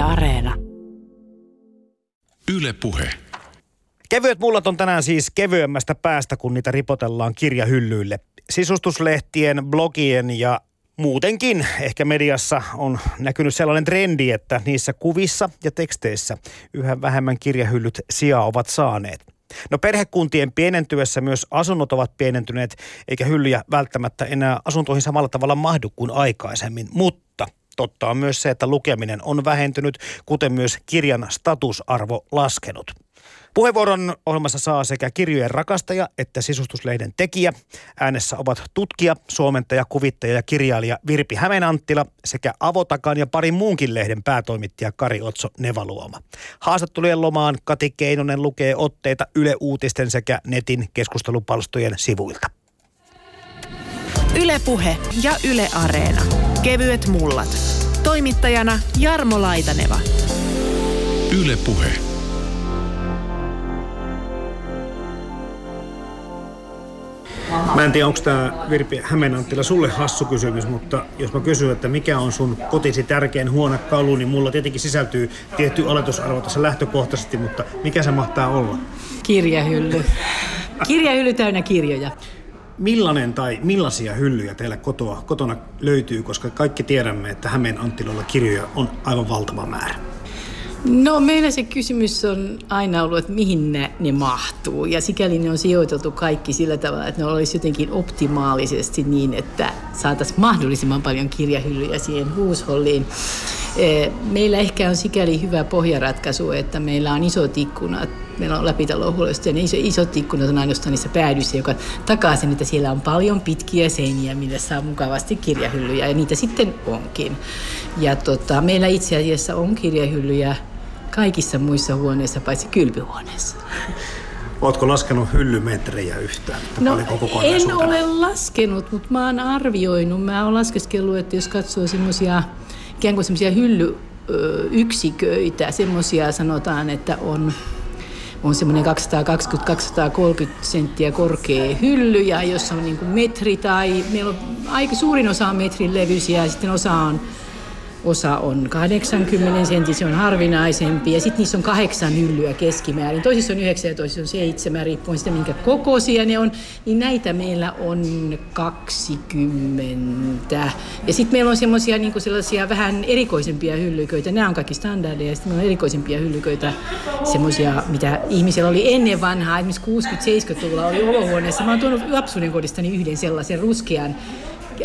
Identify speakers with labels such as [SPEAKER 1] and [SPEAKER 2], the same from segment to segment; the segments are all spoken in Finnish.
[SPEAKER 1] Yle Areena.
[SPEAKER 2] Yle Puhe.
[SPEAKER 3] Kevyet mullat on tänään siis kevyemmästä päästä, kun niitä ripotellaan kirjahyllyille. Sisustuslehtien, blogien ja muutenkin ehkä mediassa on näkynyt sellainen trendi, että niissä kuvissa ja teksteissä yhä vähemmän kirjahyllyt sijaa ovat saaneet. No perhekuntien pienentyessä myös asunnot ovat pienentyneet, eikä hyllyjä välttämättä enää asuntoihin samalla tavalla mahdu kuin aikaisemmin. Mutta totta on myös se, että lukeminen on vähentynyt, kuten myös kirjan statusarvo laskenut. Puheenvuoron ohjelmassa saa sekä kirjojen rakastaja että sisustuslehden tekijä. Äänessä ovat tutkija, suomentaja, kuvittaja ja kirjailija Virpi Hämeenanttila sekä Avotakan ja parin muunkin lehden päätoimittaja Kari Otso Nevaluoma. Haastattelujen lomaan Kati Keinonen lukee otteita Yle Uutisten sekä netin keskustelupalstojen sivuilta.
[SPEAKER 1] Ylepuhe ja Yle Areena. Kevyet mullat. Toimittajana Jarmo Laitaneva.
[SPEAKER 2] Yle Puhe.
[SPEAKER 3] Mä en tiedä, onko tämä Virpi Hämeenanttila sulle hassu kysymys, mutta jos mä kysyn, että mikä on sun kotisi tärkein huonekalu, niin mulla tietenkin sisältyy tietty oletusarvo tässä lähtökohtaisesti, mutta mikä se mahtaa olla?
[SPEAKER 4] Kirjahylly. Kirjahylly täynnä kirjoja.
[SPEAKER 3] Millainen tai millaisia hyllyjä teillä kotoa, kotona löytyy, koska kaikki tiedämme, että Hämeen Anttilolla kirjoja on aivan valtava määrä?
[SPEAKER 4] No meillä se kysymys on aina ollut, että mihin ne, ne mahtuu. Ja sikäli ne on sijoiteltu kaikki sillä tavalla, että ne olisi jotenkin optimaalisesti niin, että saataisiin mahdollisimman paljon kirjahyllyjä siihen huusholliin. Eh, meillä ehkä on sikäli hyvä pohjaratkaisu, että meillä on isot ikkunat. Meillä on läpitalohuollosta ja ne iso, isot ikkunat on ainoastaan niissä päädyissä, joka takaa sen, että siellä on paljon pitkiä seiniä, millä saa mukavasti kirjahyllyjä ja niitä sitten onkin. Ja tota, meillä itse asiassa on kirjahyllyjä kaikissa muissa huoneissa paitsi kylpyhuoneessa.
[SPEAKER 3] Oletko laskenut hyllymetrejä yhtään?
[SPEAKER 4] No, en ole laskenut, mutta mä oon arvioinut. Mä oon laskeskellut, että jos katsoo semmoisia ikään kuin semmoisia hyllyyksiköitä, semmoisia sanotaan, että on on semmoinen 220-230 senttiä korkea hylly, ja jossa on niin kuin metri tai meillä on aika suurin osa on metrin levyisiä ja sitten osa on Osa on 80 sentin, se on harvinaisempi. Ja sitten niissä on kahdeksan hyllyä keskimäärin. Toisissa on yhdeksän ja toisissa on seitsemän, riippuen siitä minkä kokoisia ne on. Niin näitä meillä on 20. Ja sitten meillä on semmoisia niin sellaisia vähän erikoisempia hyllyköitä. Nämä on kaikki standardeja. Sitten meillä on erikoisempia hyllyköitä, semmoisia, mitä ihmisillä oli ennen vanhaa. Esimerkiksi 60-70-luvulla oli olohuoneessa. Mä oon tuonut lapsuuden kodistani yhden sellaisen ruskean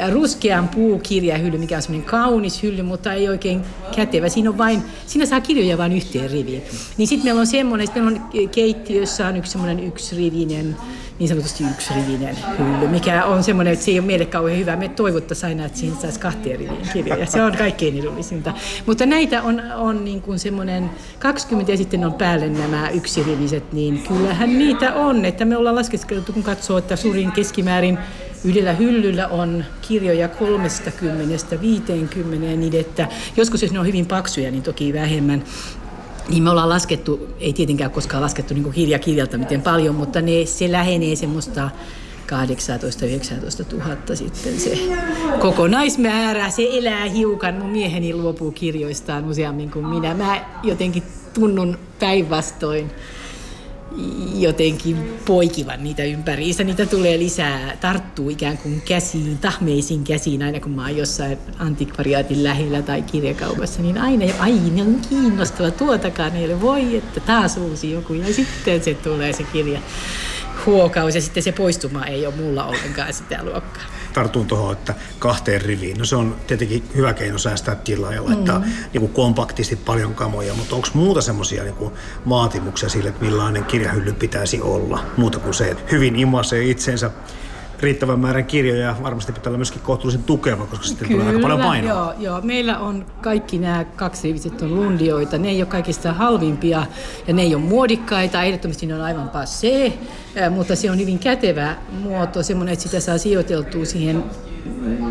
[SPEAKER 4] ruskean puukirjahylly, mikä on semmoinen kaunis hylly, mutta ei oikein kätevä. Siinä, on vain, siinä saa kirjoja vain yhteen riviin. Niin sitten meillä on semmoinen, meillä on keittiössä on yksi semmoinen yksirivinen, niin sanotusti yksirivinen hylly, mikä on semmoinen, että se ei ole meille kauhean hyvä. Me toivottaisiin aina, että siinä saisi kahteen riviin kirjoja. Se on kaikkein edullisinta. Mutta näitä on, on niin kuin semmoinen 20 ja sitten on päälle nämä yksiriviset, niin kyllähän niitä on. Että me ollaan laskeskeltu, kun katsoo, että suurin keskimäärin Yhdellä hyllyllä on kirjoja 30-50 niin, että joskus jos ne on hyvin paksuja, niin toki vähemmän. Niin me ollaan laskettu, ei tietenkään koskaan laskettu niin kirja kirjalta miten paljon, mutta ne, se lähenee semmoista 18-19 000 sitten se kokonaismäärä. Se elää hiukan. Mun mieheni luopuu kirjoistaan useammin kuin minä. Mä jotenkin tunnun päinvastoin jotenkin poikivan niitä ympäriinsä. Niitä tulee lisää, tarttuu ikään kuin käsiin, tahmeisiin käsiin aina kun mä oon jossain antikvariaatin lähellä tai kirjakaupassa, niin aina, ai ne on kiinnostava, tuotakaan ei ole, voi että taas uusi joku ja sitten se tulee se kirja huokaus ja sitten se poistuma ei ole mulla ollenkaan sitä luokkaa.
[SPEAKER 3] Tartun tuohon, että kahteen riviin. No se on tietenkin hyvä keino säästää tilaa ja laittaa mm. niin kuin kompaktisti paljon kamoja, mutta onko muuta semmoisia niin vaatimuksia sille, että millainen kirjahylly pitäisi olla? Muuta kuin se, että hyvin imasee itsensä riittävän määrän kirjoja varmasti pitää olla myöskin kohtuullisen tukeva, koska sitten Kyllä, tulee aika paljon painoa.
[SPEAKER 4] Joo, joo, meillä on kaikki nämä kaksiriviset on lundioita. Ne ei ole kaikista halvimpia ja ne ei ole muodikkaita. Ehdottomasti ne on aivan passé, mutta se on hyvin kätevä muoto, semmoinen, että sitä saa sijoiteltua siihen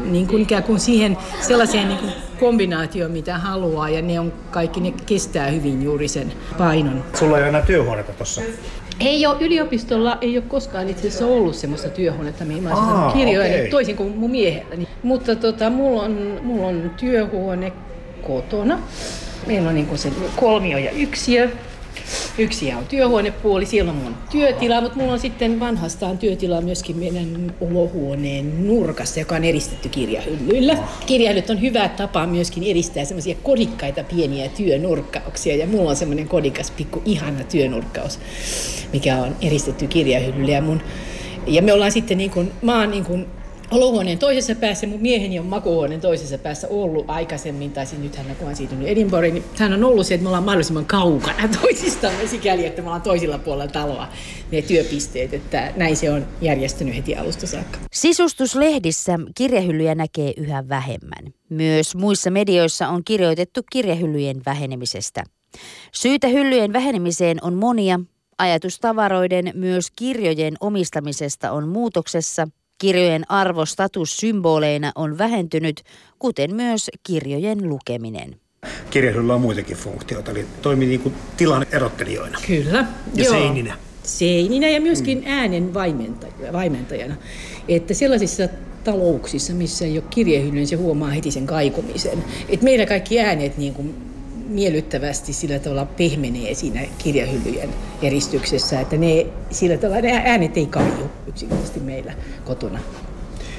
[SPEAKER 4] niin kuin ikään kuin siihen sellaiseen niin kuin kombinaatioon, mitä haluaa, ja ne on kaikki, ne kestää hyvin juuri sen painon.
[SPEAKER 3] Sulla ei ole enää työhuonetta tuossa?
[SPEAKER 4] Ei ole, yliopistolla ei ole koskaan itse asiassa ollut semmoista työhuonetta, mihin mä olisin kirjoja, okay. toisin kuin mun miehellä. Mutta tota, mulla, on, mulla on työhuone kotona. Meillä on niin kuin se kolmio ja yksiö. Yksi on työhuonepuoli, siellä on mun työtila, mutta mulla on sitten vanhastaan työtila myöskin meidän olohuoneen nurkassa, joka on eristetty kirjahyllyillä. Kirjahyllyt on hyvä tapa myöskin eristää semmoisia kodikkaita pieniä työnurkkauksia, ja mulla on semmoinen kodikas pikku ihana työnurkkaus, mikä on eristetty kirjahyllyllä. Ja, mun, ja me ollaan sitten niin kuin, mä oon niin kuin olohuoneen toisessa päässä, mun mieheni on makuuhuoneen toisessa päässä ollut aikaisemmin, tai siis nyt hän kun on siirtynyt Edinburghin, niin hän on ollut se, että me ollaan mahdollisimman kaukana toisistamme sikäli, että me ollaan toisilla puolella taloa ne työpisteet, että näin se on järjestynyt heti alusta saakka.
[SPEAKER 5] Sisustuslehdissä kirjahyllyjä näkee yhä vähemmän. Myös muissa medioissa on kirjoitettu kirjahyllyjen vähenemisestä. Syitä hyllyjen vähenemiseen on monia. Ajatustavaroiden myös kirjojen omistamisesta on muutoksessa – Kirjojen arvo statussymboleina on vähentynyt, kuten myös kirjojen lukeminen.
[SPEAKER 3] Kirjahyllyllä on muitakin funktioita, eli toimii niin kuin tilan erottelijoina.
[SPEAKER 4] Kyllä.
[SPEAKER 3] Ja Joo. seininä.
[SPEAKER 4] Seininä ja myöskin mm. äänen vaimentajana. Että sellaisissa talouksissa, missä ei ole kirjahyllyä, niin se huomaa heti sen kaikumisen. Et meillä kaikki äänet niin kuin miellyttävästi sillä tavalla pehmenee siinä kirjahyllyjen eristyksessä, että ne, sillä tavalla ne äänet ei kaiju yksinkertaisesti meillä kotona.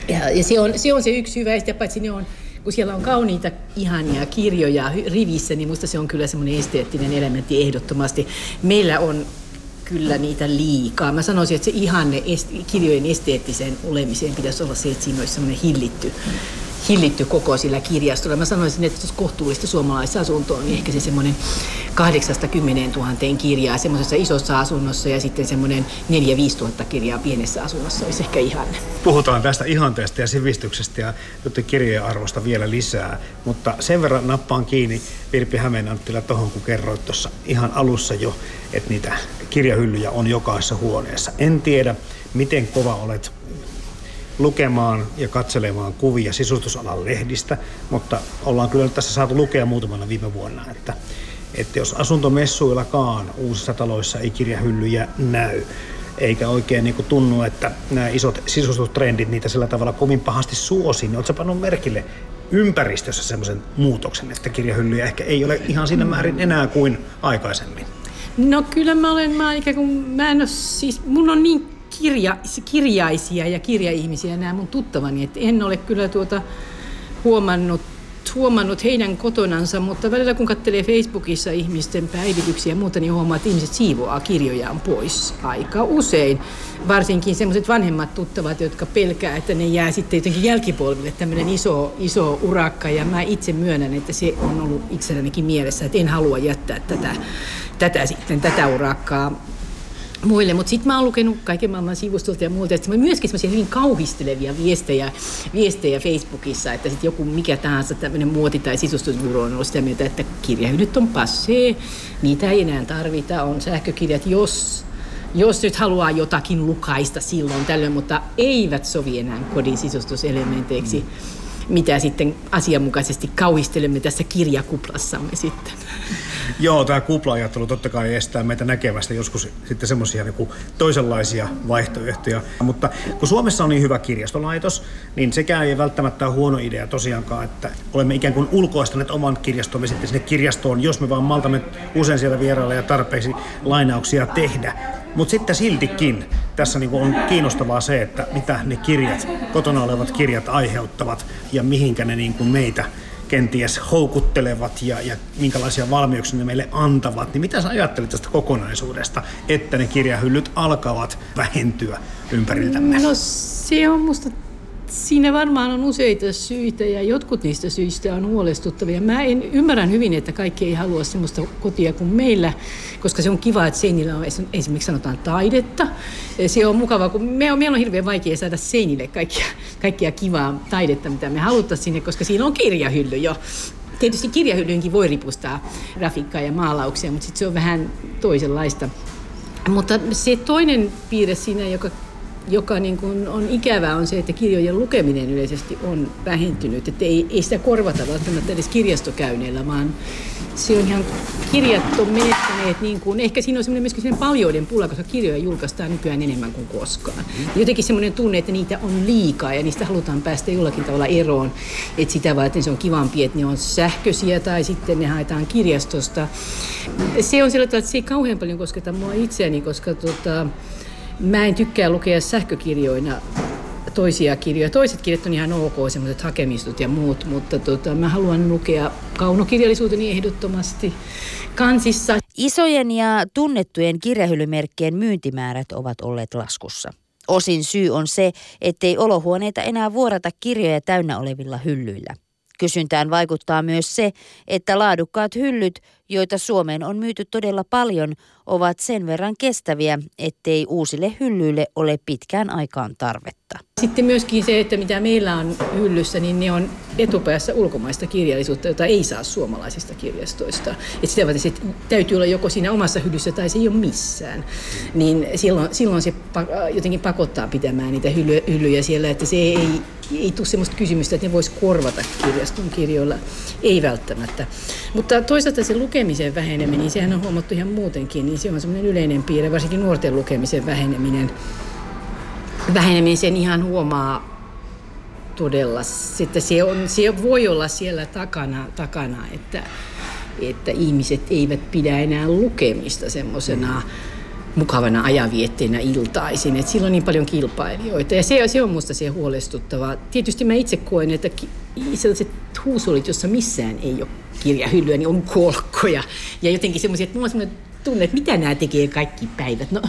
[SPEAKER 4] Ja, ja se, on, se on se yksi hyvä, ja paitsi ne on kun siellä on kauniita, ihania kirjoja rivissä, niin musta se on kyllä semmoinen esteettinen elementti ehdottomasti. Meillä on kyllä niitä liikaa. Mä sanoisin, että se ihanne kirjojen esteettiseen olemiseen pitäisi olla se, että siinä olisi semmoinen hillitty hillitty koko sillä kirjastolla. Mä sanoisin, että jos kohtuullista suomalaisasuntoa, niin ehkä se semmoinen 80 000 kirjaa semmoisessa isossa asunnossa ja sitten semmoinen 4-5 tuhatta kirjaa pienessä asunnossa olisi ehkä ihanne.
[SPEAKER 3] Puhutaan tästä ihanteesta ja sivistyksestä ja jotta kirjojen arvosta vielä lisää, mutta sen verran nappaan kiinni Virpi Hämeenanttila tuohon, kun kerroit tuossa ihan alussa jo, että niitä kirjahyllyjä on jokaisessa huoneessa. En tiedä, miten kova olet lukemaan ja katselemaan kuvia sisustusalan lehdistä, mutta ollaan kyllä tässä saatu lukea muutamana viime vuonna, että, että jos asuntomessuillakaan uusissa taloissa ei kirjahyllyjä näy, eikä oikein niin kuin tunnu, että nämä isot sisustustrendit niitä sillä tavalla kovin pahasti suosi, niin oletko pannut merkille ympäristössä semmoisen muutoksen, että kirjahyllyjä ehkä ei ole ihan siinä määrin enää kuin aikaisemmin?
[SPEAKER 4] No kyllä mä olen, mä ikään kuin, mä en ole, siis mun on niin kirja, kirjaisia ja kirjaihmisiä nämä mun tuttavani, että en ole kyllä tuota huomannut huomannut heidän kotonansa, mutta välillä kun katselee Facebookissa ihmisten päivityksiä ja muuta, niin huomaa, että ihmiset siivoaa kirjojaan pois aika usein. Varsinkin sellaiset vanhemmat tuttavat, jotka pelkää, että ne jää sitten jotenkin jälkipolville tämmöinen iso, iso urakka. Ja mä itse myönnän, että se on ollut itsellänikin mielessä, että en halua jättää tätä, tätä, sitten, tätä urakkaa muille. Mutta sitten mä oon lukenut kaiken maailman sivustolta ja muilta, että myöskin semmoisia hyvin kauhistelevia viestejä, viestejä Facebookissa, että sitten joku mikä tahansa tämmöinen muoti- tai sisustusburo on ollut sitä mieltä, että kirjahyllyt on passee, niitä ei enää tarvita, on sähkökirjat, jos jos nyt haluaa jotakin lukaista silloin tällöin, mutta eivät sovi enää kodin sisustuselementeiksi. Mm mitä sitten asianmukaisesti kauhistelemme tässä kirjakuplassamme sitten.
[SPEAKER 3] Joo, tämä kupla-ajattelu totta kai estää meitä näkemästä joskus sitten semmoisia niin toisenlaisia vaihtoehtoja. Mutta kun Suomessa on niin hyvä kirjastolaitos, niin sekään ei välttämättä ole huono idea tosiaankaan, että olemme ikään kuin ulkoistaneet oman kirjastomme sitten sinne kirjastoon, jos me vaan maltamme usein siellä vierailla ja tarpeeksi lainauksia tehdä. Mutta sitten siltikin tässä niinku on kiinnostavaa se, että mitä ne kirjat, kotona olevat kirjat aiheuttavat ja mihinkä ne niinku meitä kenties houkuttelevat ja, ja minkälaisia valmiuksia ne meille antavat, niin mitä sä ajattelet tästä kokonaisuudesta, että ne kirjahyllyt alkavat vähentyä ympäriltämme?
[SPEAKER 4] No se on musta Siinä varmaan on useita syitä ja jotkut niistä syistä on huolestuttavia. Mä en ymmärrän hyvin, että kaikki ei halua sellaista kotia kuin meillä, koska se on kiva, että seinillä on esimerkiksi sanotaan taidetta. Se on mukava, kun me on, meillä on hirveän vaikea saada seinille kaikkia, kaikkia kivaa taidetta, mitä me haluttaisiin sinne, koska siinä on kirjahylly jo. Tietysti kirjahyllyynkin voi ripustaa grafiikkaa ja maalauksia, mutta sitten se on vähän toisenlaista. Mutta se toinen piirre siinä, joka joka niin kuin on ikävää, on se, että kirjojen lukeminen yleisesti on vähentynyt. Että ei, ei sitä korvata välttämättä edes kirjastokäynneillä, vaan se on ihan kirjat on menettäneet, niin kuin, ehkä siinä on semmoinen myöskin semmoinen paljouden pula, koska kirjoja julkaistaan nykyään enemmän kuin koskaan. Ja jotenkin semmoinen tunne, että niitä on liikaa ja niistä halutaan päästä jollakin tavalla eroon. Että sitä varten se on kivampi, että ne on sähköisiä tai sitten ne haetaan kirjastosta. Se on sillä tavalla, että se ei kauhean paljon kosketa mua itseäni, koska tota, mä en tykkää lukea sähkökirjoina toisia kirjoja. Toiset kirjat on ihan ok, semmoiset hakemistut ja muut, mutta tota, mä haluan lukea kaunokirjallisuuteni ehdottomasti kansissa.
[SPEAKER 5] Isojen ja tunnettujen kirjahyllymerkkien myyntimäärät ovat olleet laskussa. Osin syy on se, ettei olohuoneita enää vuorata kirjoja täynnä olevilla hyllyillä. Kysyntään vaikuttaa myös se, että laadukkaat hyllyt, joita Suomeen on myyty todella paljon, ovat sen verran kestäviä, ettei uusille hyllyille ole pitkään aikaan tarvetta.
[SPEAKER 4] Sitten myöskin se, että mitä meillä on hyllyssä, niin ne on etupäässä ulkomaista kirjallisuutta, jota ei saa suomalaisista kirjastoista. Et sitä varten se täytyy olla joko siinä omassa hyllyssä tai se ei ole missään. Niin silloin, silloin se jotenkin pakottaa pitämään niitä hyllyjä siellä, että se ei, ei tule sellaista kysymystä, että ne voisi korvata kirjaston kirjoilla. Ei välttämättä. Mutta toisaalta se lukemisen väheneminen, niin sehän on huomattu ihan muutenkin, niin se on semmoinen yleinen piirre, varsinkin nuorten lukemisen väheneminen väheneminen sen ihan huomaa todella. Että se, on, se voi olla siellä takana, takana että, että ihmiset eivät pidä enää lukemista semmoisena mukavana ajanvietteenä iltaisin. Et silloin on niin paljon kilpailijoita ja se, se on minusta se huolestuttavaa. Tietysti mä itse koen, että sellaiset huusolit, jossa missään ei ole kirjahyllyä, niin on kolkkoja. Ja jotenkin semmoisia, että mulla on semmoinen tunne, että mitä nämä tekee kaikki päivät. No,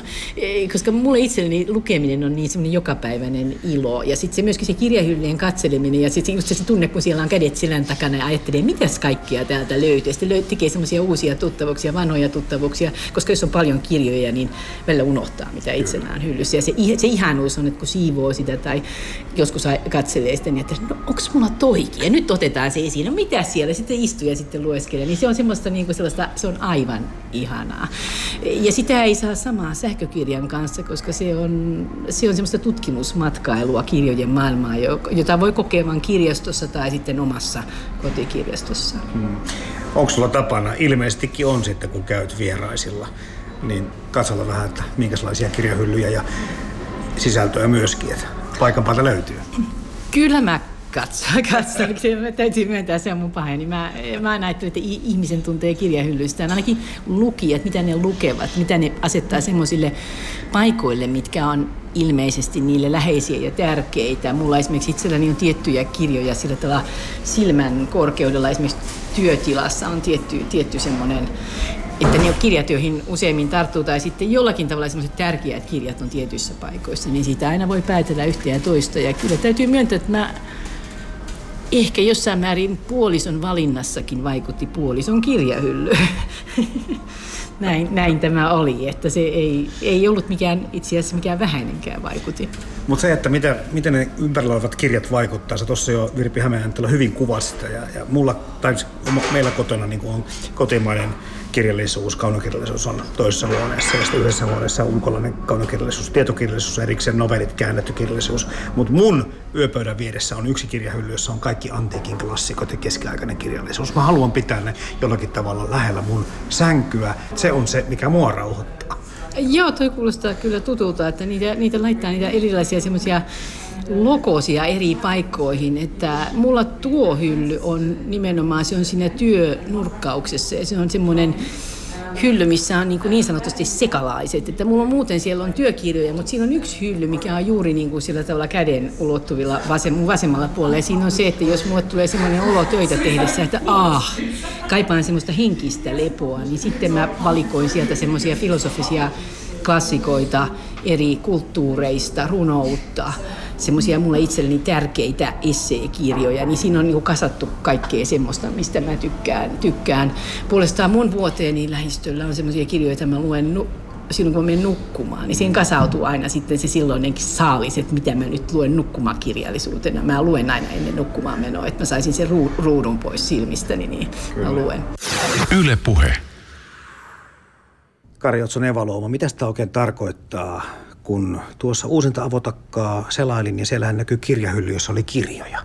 [SPEAKER 4] koska mulle itselleni lukeminen on niin semmoinen jokapäiväinen ilo. Ja sitten se myöskin se kirjahyllyjen katseleminen ja sitten just se tunne, kun siellä on kädet selän takana ja ajattelee, mitäs kaikkia täältä löytyy. Sitten tekee semmoisia uusia tuttavuuksia, vanhoja tuttavuuksia, koska jos on paljon kirjoja, niin välillä unohtaa, mitä itsellään hyllyssä. Ja se, se ihanuus on, että kun siivoo sitä tai joskus katselee sitä, niin että no onko mulla toikin? Ja nyt otetaan se esiin. No mitä siellä? Sitten istuu ja sitten lueskelee. Niin se on semmoista niin kuin sellaista, se on aivan ihanaa. Ja sitä ei saa samaa sähkökirjan kanssa, koska se on, se on semmoista tutkimusmatkailua kirjojen maailmaa, jota voi kokea vain kirjastossa tai sitten omassa kotikirjastossa. Hmm.
[SPEAKER 3] Onko sulla tapana, ilmeisestikin on sitten kun käyt vieraisilla, niin katsella vähän, että minkälaisia kirjahyllyjä ja sisältöä myöskin, että paikan päältä löytyy?
[SPEAKER 4] Kyllä mä katsoa, katsoa. Täytyy myöntää, se on mun pahe. Niin mä, mä ajattelen, että ihmisen tuntee kirjahyllyistään. Ainakin lukijat, mitä ne lukevat, mitä ne asettaa semmoisille paikoille, mitkä on ilmeisesti niille läheisiä ja tärkeitä. Mulla esimerkiksi itselläni on tiettyjä kirjoja sillä tavalla silmän korkeudella. Esimerkiksi työtilassa on tietty, tietty semmoinen että ne kirjat, joihin useimmin tarttuu, tai sitten jollakin tavalla sellaiset tärkeät kirjat on tietyissä paikoissa, niin siitä aina voi päätellä yhtä ja toista. Ja kyllä täytyy myöntää, että mä ehkä jossain määrin puolison valinnassakin vaikutti puolison kirjahylly. näin, näin tämä oli, että se ei, ei ollut mikään, itse asiassa mikään vähäinenkään vaikuti.
[SPEAKER 3] Mutta se, että mitä, miten ne ympärillä olevat kirjat vaikuttaa, se tuossa jo Virpi Hämeenanttila hyvin kuvasi sitä. Ja, ja mulla, tai meillä kotona niin on kotimainen kirjallisuus, kaunokirjallisuus on toisessa huoneessa ja sitten yhdessä huoneessa on ulkolainen kaunokirjallisuus, tietokirjallisuus, erikseen novellit, käännetty kirjallisuus. Mutta mun yöpöydän vieressä on yksi kirjahylly, jossa on kaikki antiikin klassikot ja keskiaikainen kirjallisuus. Mä haluan pitää ne jollakin tavalla lähellä mun sänkyä. Se on se, mikä mua rauhoittaa.
[SPEAKER 4] Joo, toi kuulostaa kyllä tutulta, että niitä, niitä laittaa niitä erilaisia semmoisia lokosia eri paikkoihin, että mulla tuo hylly on nimenomaan, se on siinä työnurkkauksessa ja se on semmoinen hylly, missä on niin, niin sanotusti sekalaiset. Että mulla on muuten siellä on työkirjoja, mutta siinä on yksi hylly, mikä on juuri niin kuin sillä tavalla käden ulottuvilla vasem, vasemmalla puolella. Ja siinä on se, että jos mulle tulee semmoinen olo töitä tehdessä, että ah, kaipaan semmoista henkistä lepoa, niin sitten mä valikoin sieltä semmoisia filosofisia klassikoita eri kulttuureista, runoutta, semmoisia mulle itselleni tärkeitä esseekirjoja, niin siinä on niin kasattu kaikkea semmoista, mistä mä tykkään. tykkään. Puolestaan mun vuoteeni lähistöllä on semmoisia kirjoja, joita mä luen nu- silloin kun mä menen nukkumaan, niin siihen kasautuu aina sitten se silloinenkin saalis, että mitä mä nyt luen nukkumakirjallisuutena. Mä luen aina ennen nukkumaan menoa, että mä saisin sen ruudun pois silmistäni, niin Kyllä. mä luen.
[SPEAKER 2] Yle puhe.
[SPEAKER 3] Kari Otson evaluoma, mitä sitä oikein tarkoittaa kun tuossa uusinta avotakkaa selailin ja siellähän näkyy kirjahylly, jossa oli kirjoja.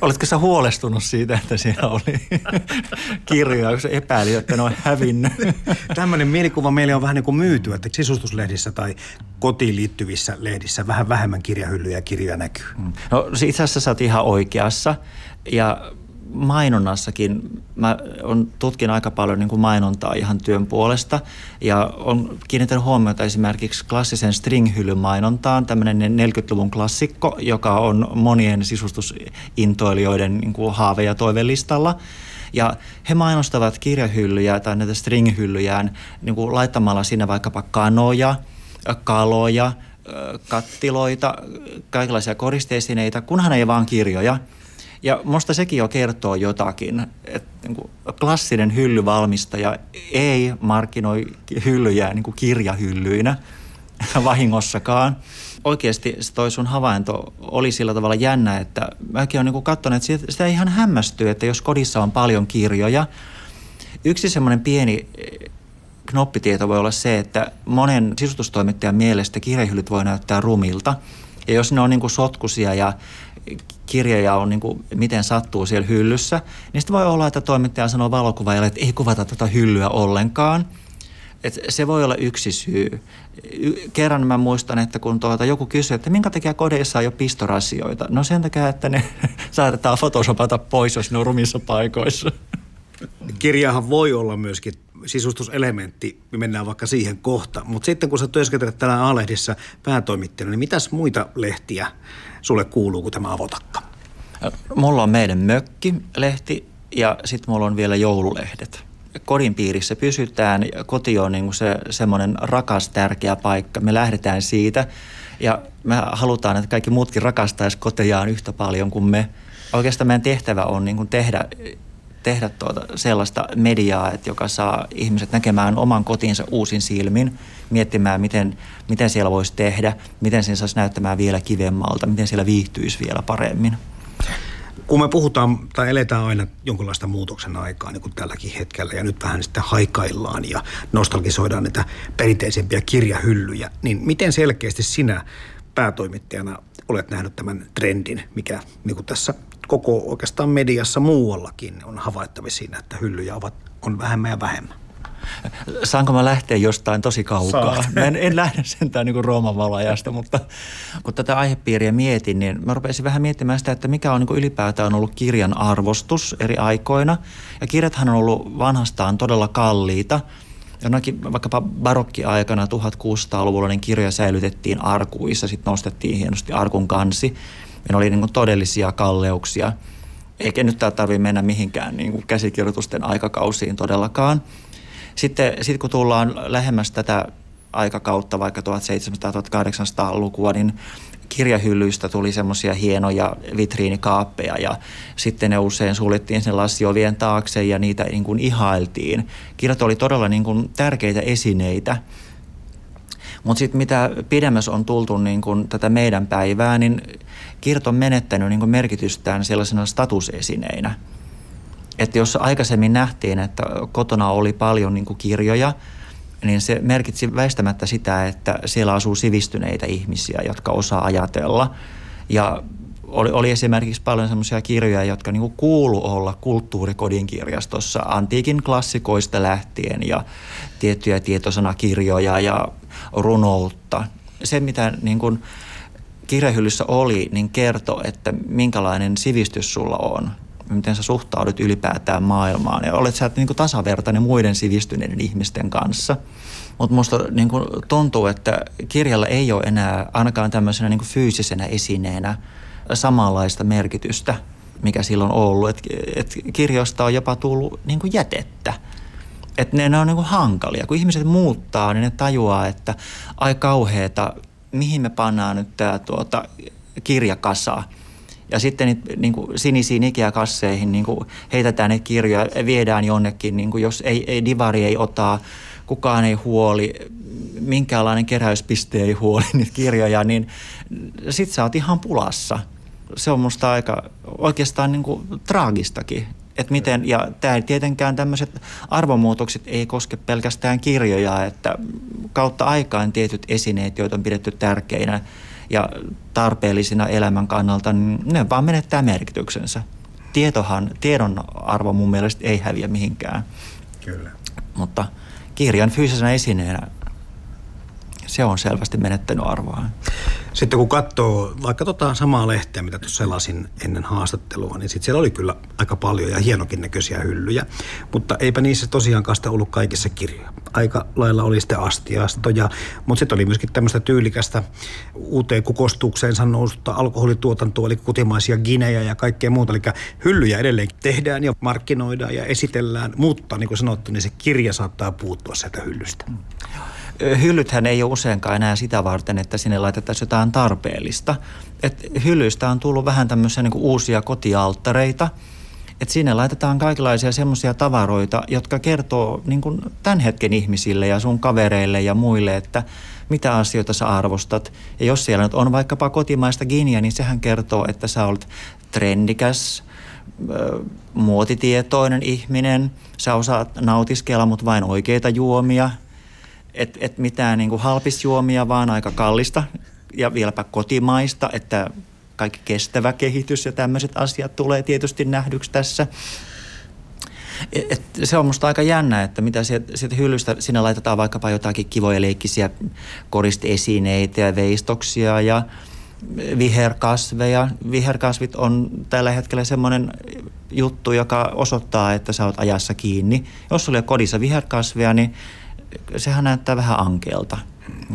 [SPEAKER 6] Oletko sä huolestunut siitä, että siellä oli kirjoja, kun epäili, että ne on hävinnyt?
[SPEAKER 3] Tämmöinen mielikuva meille on vähän niin kuin myyty, että sisustuslehdissä tai kotiin liittyvissä lehdissä vähän vähemmän kirjahyllyjä ja kirjoja näkyy. Mm.
[SPEAKER 6] No itse asiassa sä oot ihan oikeassa. Ja mainonnassakin mä on, tutkin aika paljon niin kuin mainontaa ihan työn puolesta ja on kiinnittänyt huomiota esimerkiksi klassisen stringhylyn mainontaan, tämmöinen 40-luvun klassikko, joka on monien sisustusintoilijoiden niin kuin haave- ja toivelistalla. Ja he mainostavat kirjahyllyjä tai näitä stringhyllyjään niin kuin laittamalla sinne vaikkapa kanoja, kaloja, kattiloita, kaikenlaisia koristeisineitä, kunhan ei vaan kirjoja – ja musta sekin jo kertoo jotakin, että niin kuin klassinen hyllyvalmistaja ei markkinoi hyllyjä niin kuin kirjahyllyinä vahingossakaan. Oikeasti toi sun havainto oli sillä tavalla jännä, että mäkin olen niin katsonut, että sitä ihan hämmästyy, että jos kodissa on paljon kirjoja. Yksi semmoinen pieni eh, knoppitieto voi olla se, että monen sisustustoimittajan mielestä kirjahyllyt voi näyttää rumilta. Ja jos ne on niin sotkusia ja kirjoja on niin kuin, miten sattuu siellä hyllyssä, niin sitten voi olla, että toimittaja sanoo valokuvaajalle, että ei kuvata tätä hyllyä ollenkaan. Et se voi olla yksi syy. Kerran mä muistan, että kun tuota joku kysyi, että minkä takia kodeissa on jo pistorasioita. No sen takia, että ne saatetaan fotosopata pois, jos ne on rumissa paikoissa.
[SPEAKER 3] Kirjahan voi olla myöskin sisustuselementti, me mennään vaikka siihen kohta. Mutta sitten kun sä työskentelet täällä A-lehdissä päätoimittajana, niin mitäs muita lehtiä sulle kuuluu kuin tämä avotakka?
[SPEAKER 6] Mulla on meidän mökki-lehti ja sitten mulla on vielä joululehdet. Kodin piirissä pysytään. Koti on niin se semmoinen rakas, tärkeä paikka. Me lähdetään siitä ja me halutaan, että kaikki muutkin rakastaisi kotejaan yhtä paljon kuin me. Oikeastaan meidän tehtävä on niin tehdä tehdä tuota sellaista mediaa, että joka saa ihmiset näkemään oman kotinsa uusin silmin, miettimään, miten, miten siellä voisi tehdä, miten sen saisi näyttämään vielä kivemmalta, miten siellä viihtyisi vielä paremmin.
[SPEAKER 3] Kun me puhutaan tai eletään aina jonkinlaista muutoksen aikaa, niin kuin tälläkin hetkellä, ja nyt vähän sitten haikaillaan ja nostalgisoidaan näitä perinteisempiä kirjahyllyjä, niin miten selkeästi sinä päätoimittajana olet nähnyt tämän trendin, mikä niin kuin tässä koko oikeastaan mediassa muuallakin on havaittavissa siinä, että hyllyjä ovat, on vähemmän ja vähemmän.
[SPEAKER 6] Saanko mä lähteä jostain tosi kaukaa? Mä en, en lähde sentään niin kuin Rooman valajasta, mutta kun tätä aihepiiriä mietin, niin mä rupesin vähän miettimään sitä, että mikä on niin kuin ylipäätään ollut kirjan arvostus eri aikoina. Ja kirjathan on ollut vanhastaan todella kalliita. Jonakin vaikkapa barokkiaikana 1600-luvulla niin kirjoja säilytettiin arkuissa, sitten nostettiin hienosti arkun kansi. Ne oli niin kuin todellisia kalleuksia. Eikä nyt tämä tarvitse mennä mihinkään niin kuin käsikirjoitusten aikakausiin todellakaan. Sitten, sitten kun tullaan lähemmäs tätä aikakautta, vaikka 1700-1800-lukua, niin kirjahyllyistä tuli semmoisia hienoja vitriinikaappeja ja sitten ne usein suljettiin sen lassiovien taakse ja niitä niin kuin ihailtiin. Kirjat oli todella niin kuin tärkeitä esineitä. Mutta sitten mitä pidemmässä on tultu niin kuin tätä meidän päivää, niin kirjat on menettänyt niin merkitystään sellaisena statusesineinä. Että jos aikaisemmin nähtiin, että kotona oli paljon niin kirjoja, niin se merkitsi väistämättä sitä, että siellä asuu sivistyneitä ihmisiä, jotka osaa ajatella. Ja oli, oli esimerkiksi paljon semmoisia kirjoja, jotka niin kuulu olla kulttuurikodin kirjastossa antiikin klassikoista lähtien ja tiettyjä tietosanakirjoja ja runoutta. Se, mitä niin kuin kirjahyllyssä oli, niin kertoo, että minkälainen sivistys sulla on, miten sä suhtaudut ylipäätään maailmaan ja olet sä niin kuin tasavertainen muiden sivistyneiden ihmisten kanssa. Mutta musta niin kuin tuntuu, että kirjalla ei ole enää ainakaan tämmöisenä niin kuin fyysisenä esineenä samanlaista merkitystä, mikä silloin on ollut. Et, et kirjoista on jopa tullut niin kuin jätettä. Että ne, ne on niin kuin hankalia. Kun ihmiset muuttaa, niin ne tajuaa, että ai kauheeta, mihin me pannaan nyt tämä tuota, kirjakasa. Ja sitten niitä, niin kuin sinisiin ikiäkasseihin niin kuin heitetään niitä kirjoja, viedään jonnekin, niin kuin jos ei, ei divari ei ota, kukaan ei huoli, minkäänlainen keräyspiste ei huoli niitä kirjoja, niin sit sä oot ihan pulassa. Se on musta aika oikeastaan niin kuin traagistakin, Et miten, ja tämä tietenkään tämmöiset arvomuutokset ei koske pelkästään kirjoja, että kautta aikaan tietyt esineet, joita on pidetty tärkeinä ja tarpeellisina elämän kannalta, niin ne vaan menettää merkityksensä. Tietohan, tiedon arvo mun mielestä ei häviä mihinkään.
[SPEAKER 3] Kyllä.
[SPEAKER 6] Mutta kirjan fyysisenä esineenä se on selvästi menettänyt arvoa.
[SPEAKER 3] Sitten kun katsoo vaikka tota samaa lehteä, mitä tuossa selasin ennen haastattelua, niin sitten siellä oli kyllä aika paljon ja hienokin näköisiä hyllyjä. Mutta eipä niissä tosiaankaan sitä ollut kaikissa kirjoja. Aika lailla oli sitten astiastoja, mutta sitten oli myöskin tämmöistä tyylikästä uuteen kukostukseen noussutta alkoholituotantoa, eli kotimaisia ginejä ja kaikkea muuta. Eli hyllyjä edelleen tehdään ja markkinoidaan ja esitellään, mutta niin kuin sanottu, niin se kirja saattaa puuttua sieltä hyllystä. Mm
[SPEAKER 6] hyllythän ei ole useinkaan enää sitä varten, että sinne laitettaisiin jotain tarpeellista. Et hyllyistä on tullut vähän tämmöisiä niin uusia kotialttareita. Et sinne laitetaan kaikenlaisia semmoisia tavaroita, jotka kertoo niin kuin tämän hetken ihmisille ja sun kavereille ja muille, että mitä asioita sä arvostat. Ja jos siellä nyt on vaikkapa kotimaista ginja, niin sehän kertoo, että sä olet trendikäs, muotitietoinen ihminen, sä osaat nautiskella, mutta vain oikeita juomia – että et mitään niin halpisjuomia, vaan aika kallista ja vieläpä kotimaista, että kaikki kestävä kehitys ja tämmöiset asiat tulee tietysti nähdyksi tässä. Et, et se on musta aika jännä, että mitä sieltä, hyllystä, sinne laitetaan vaikkapa jotakin kivoja leikkisiä koristeesineitä ja veistoksia ja viherkasveja. Viherkasvit on tällä hetkellä semmoinen juttu, joka osoittaa, että sä oot ajassa kiinni. Jos sulla on kodissa viherkasveja, niin sehän näyttää vähän ankeelta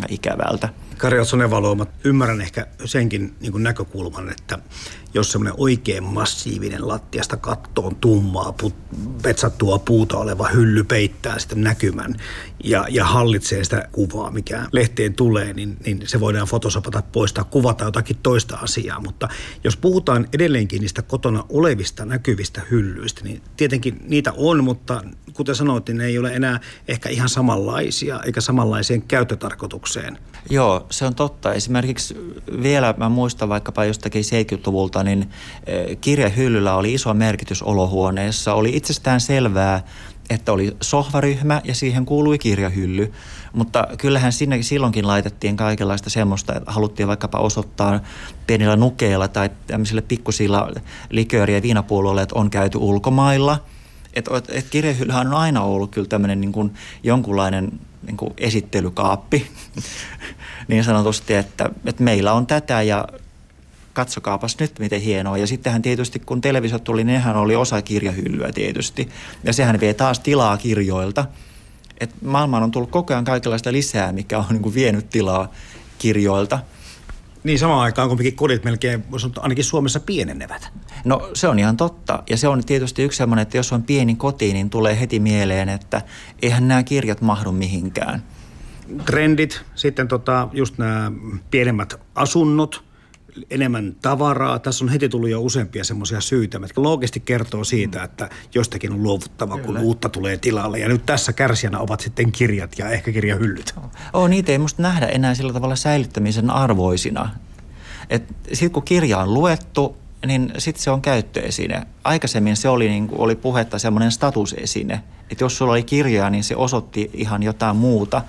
[SPEAKER 6] ja ikävältä.
[SPEAKER 3] Kari Otsonen Valooma, ymmärrän ehkä senkin niin kuin näkökulman, että jos semmoinen oikein massiivinen lattiasta kattoon tummaa, put, petsattua puuta oleva hylly peittää sitten näkymän ja, ja hallitsee sitä kuvaa, mikä lehteen tulee, niin, niin se voidaan fotosopata poistaa, kuvata jotakin toista asiaa. Mutta jos puhutaan edelleenkin niistä kotona olevista näkyvistä hyllyistä, niin tietenkin niitä on, mutta kuten sanoit, niin ne ei ole enää ehkä ihan samanlaisia eikä samanlaiseen käyttötarkoitukseen.
[SPEAKER 6] Joo, se on totta. Esimerkiksi vielä mä muistan vaikkapa jostakin 70-luvulta, niin eh, kirjahyllyllä oli iso merkitys olohuoneessa. Oli itsestään selvää, että oli sohvaryhmä ja siihen kuului kirjahylly. Mutta kyllähän sinne silloinkin laitettiin kaikenlaista semmoista, että haluttiin vaikkapa osoittaa pienillä nukeilla tai tämmöisillä pikkusilla likööri- ja että on käyty ulkomailla. Että et kirjahyllyhän on aina ollut kyllä tämmöinen niin kuin jonkunlainen niin kuin esittelykaappi niin sanotusti, että, että meillä on tätä ja katsokaapas nyt miten hienoa. Ja sittenhän tietysti kun televisio tuli, niin nehän oli osa kirjahyllyä tietysti. Ja sehän vie taas tilaa kirjoilta. Et maailmaan on tullut koko ajan kaikenlaista lisää, mikä on niin kuin vienyt tilaa kirjoilta.
[SPEAKER 3] Niin samaan aikaan kumminkin kodit melkein, ainakin Suomessa pienenevät.
[SPEAKER 6] No se on ihan totta. Ja se on tietysti yksi sellainen, että jos on pieni koti, niin tulee heti mieleen, että eihän nämä kirjat mahdu mihinkään.
[SPEAKER 3] Trendit, sitten tota, just nämä pienemmät asunnot – enemmän tavaraa. Tässä on heti tullut jo useampia semmoisia syitä, jotka loogisesti kertoo siitä, että jostakin on luovuttava, Kyllä. kun uutta tulee tilalle. Ja nyt tässä kärsijänä ovat sitten kirjat ja ehkä kirjahyllyt.
[SPEAKER 6] Oh, niitä ei musta nähdä enää sillä tavalla säilyttämisen arvoisina. Sitten kun kirja on luettu, niin sitten se on käyttöesine. Aikaisemmin se oli, niin kuin oli puhetta semmoinen statusesine. Että jos sulla oli kirjaa, niin se osoitti ihan jotain muuta.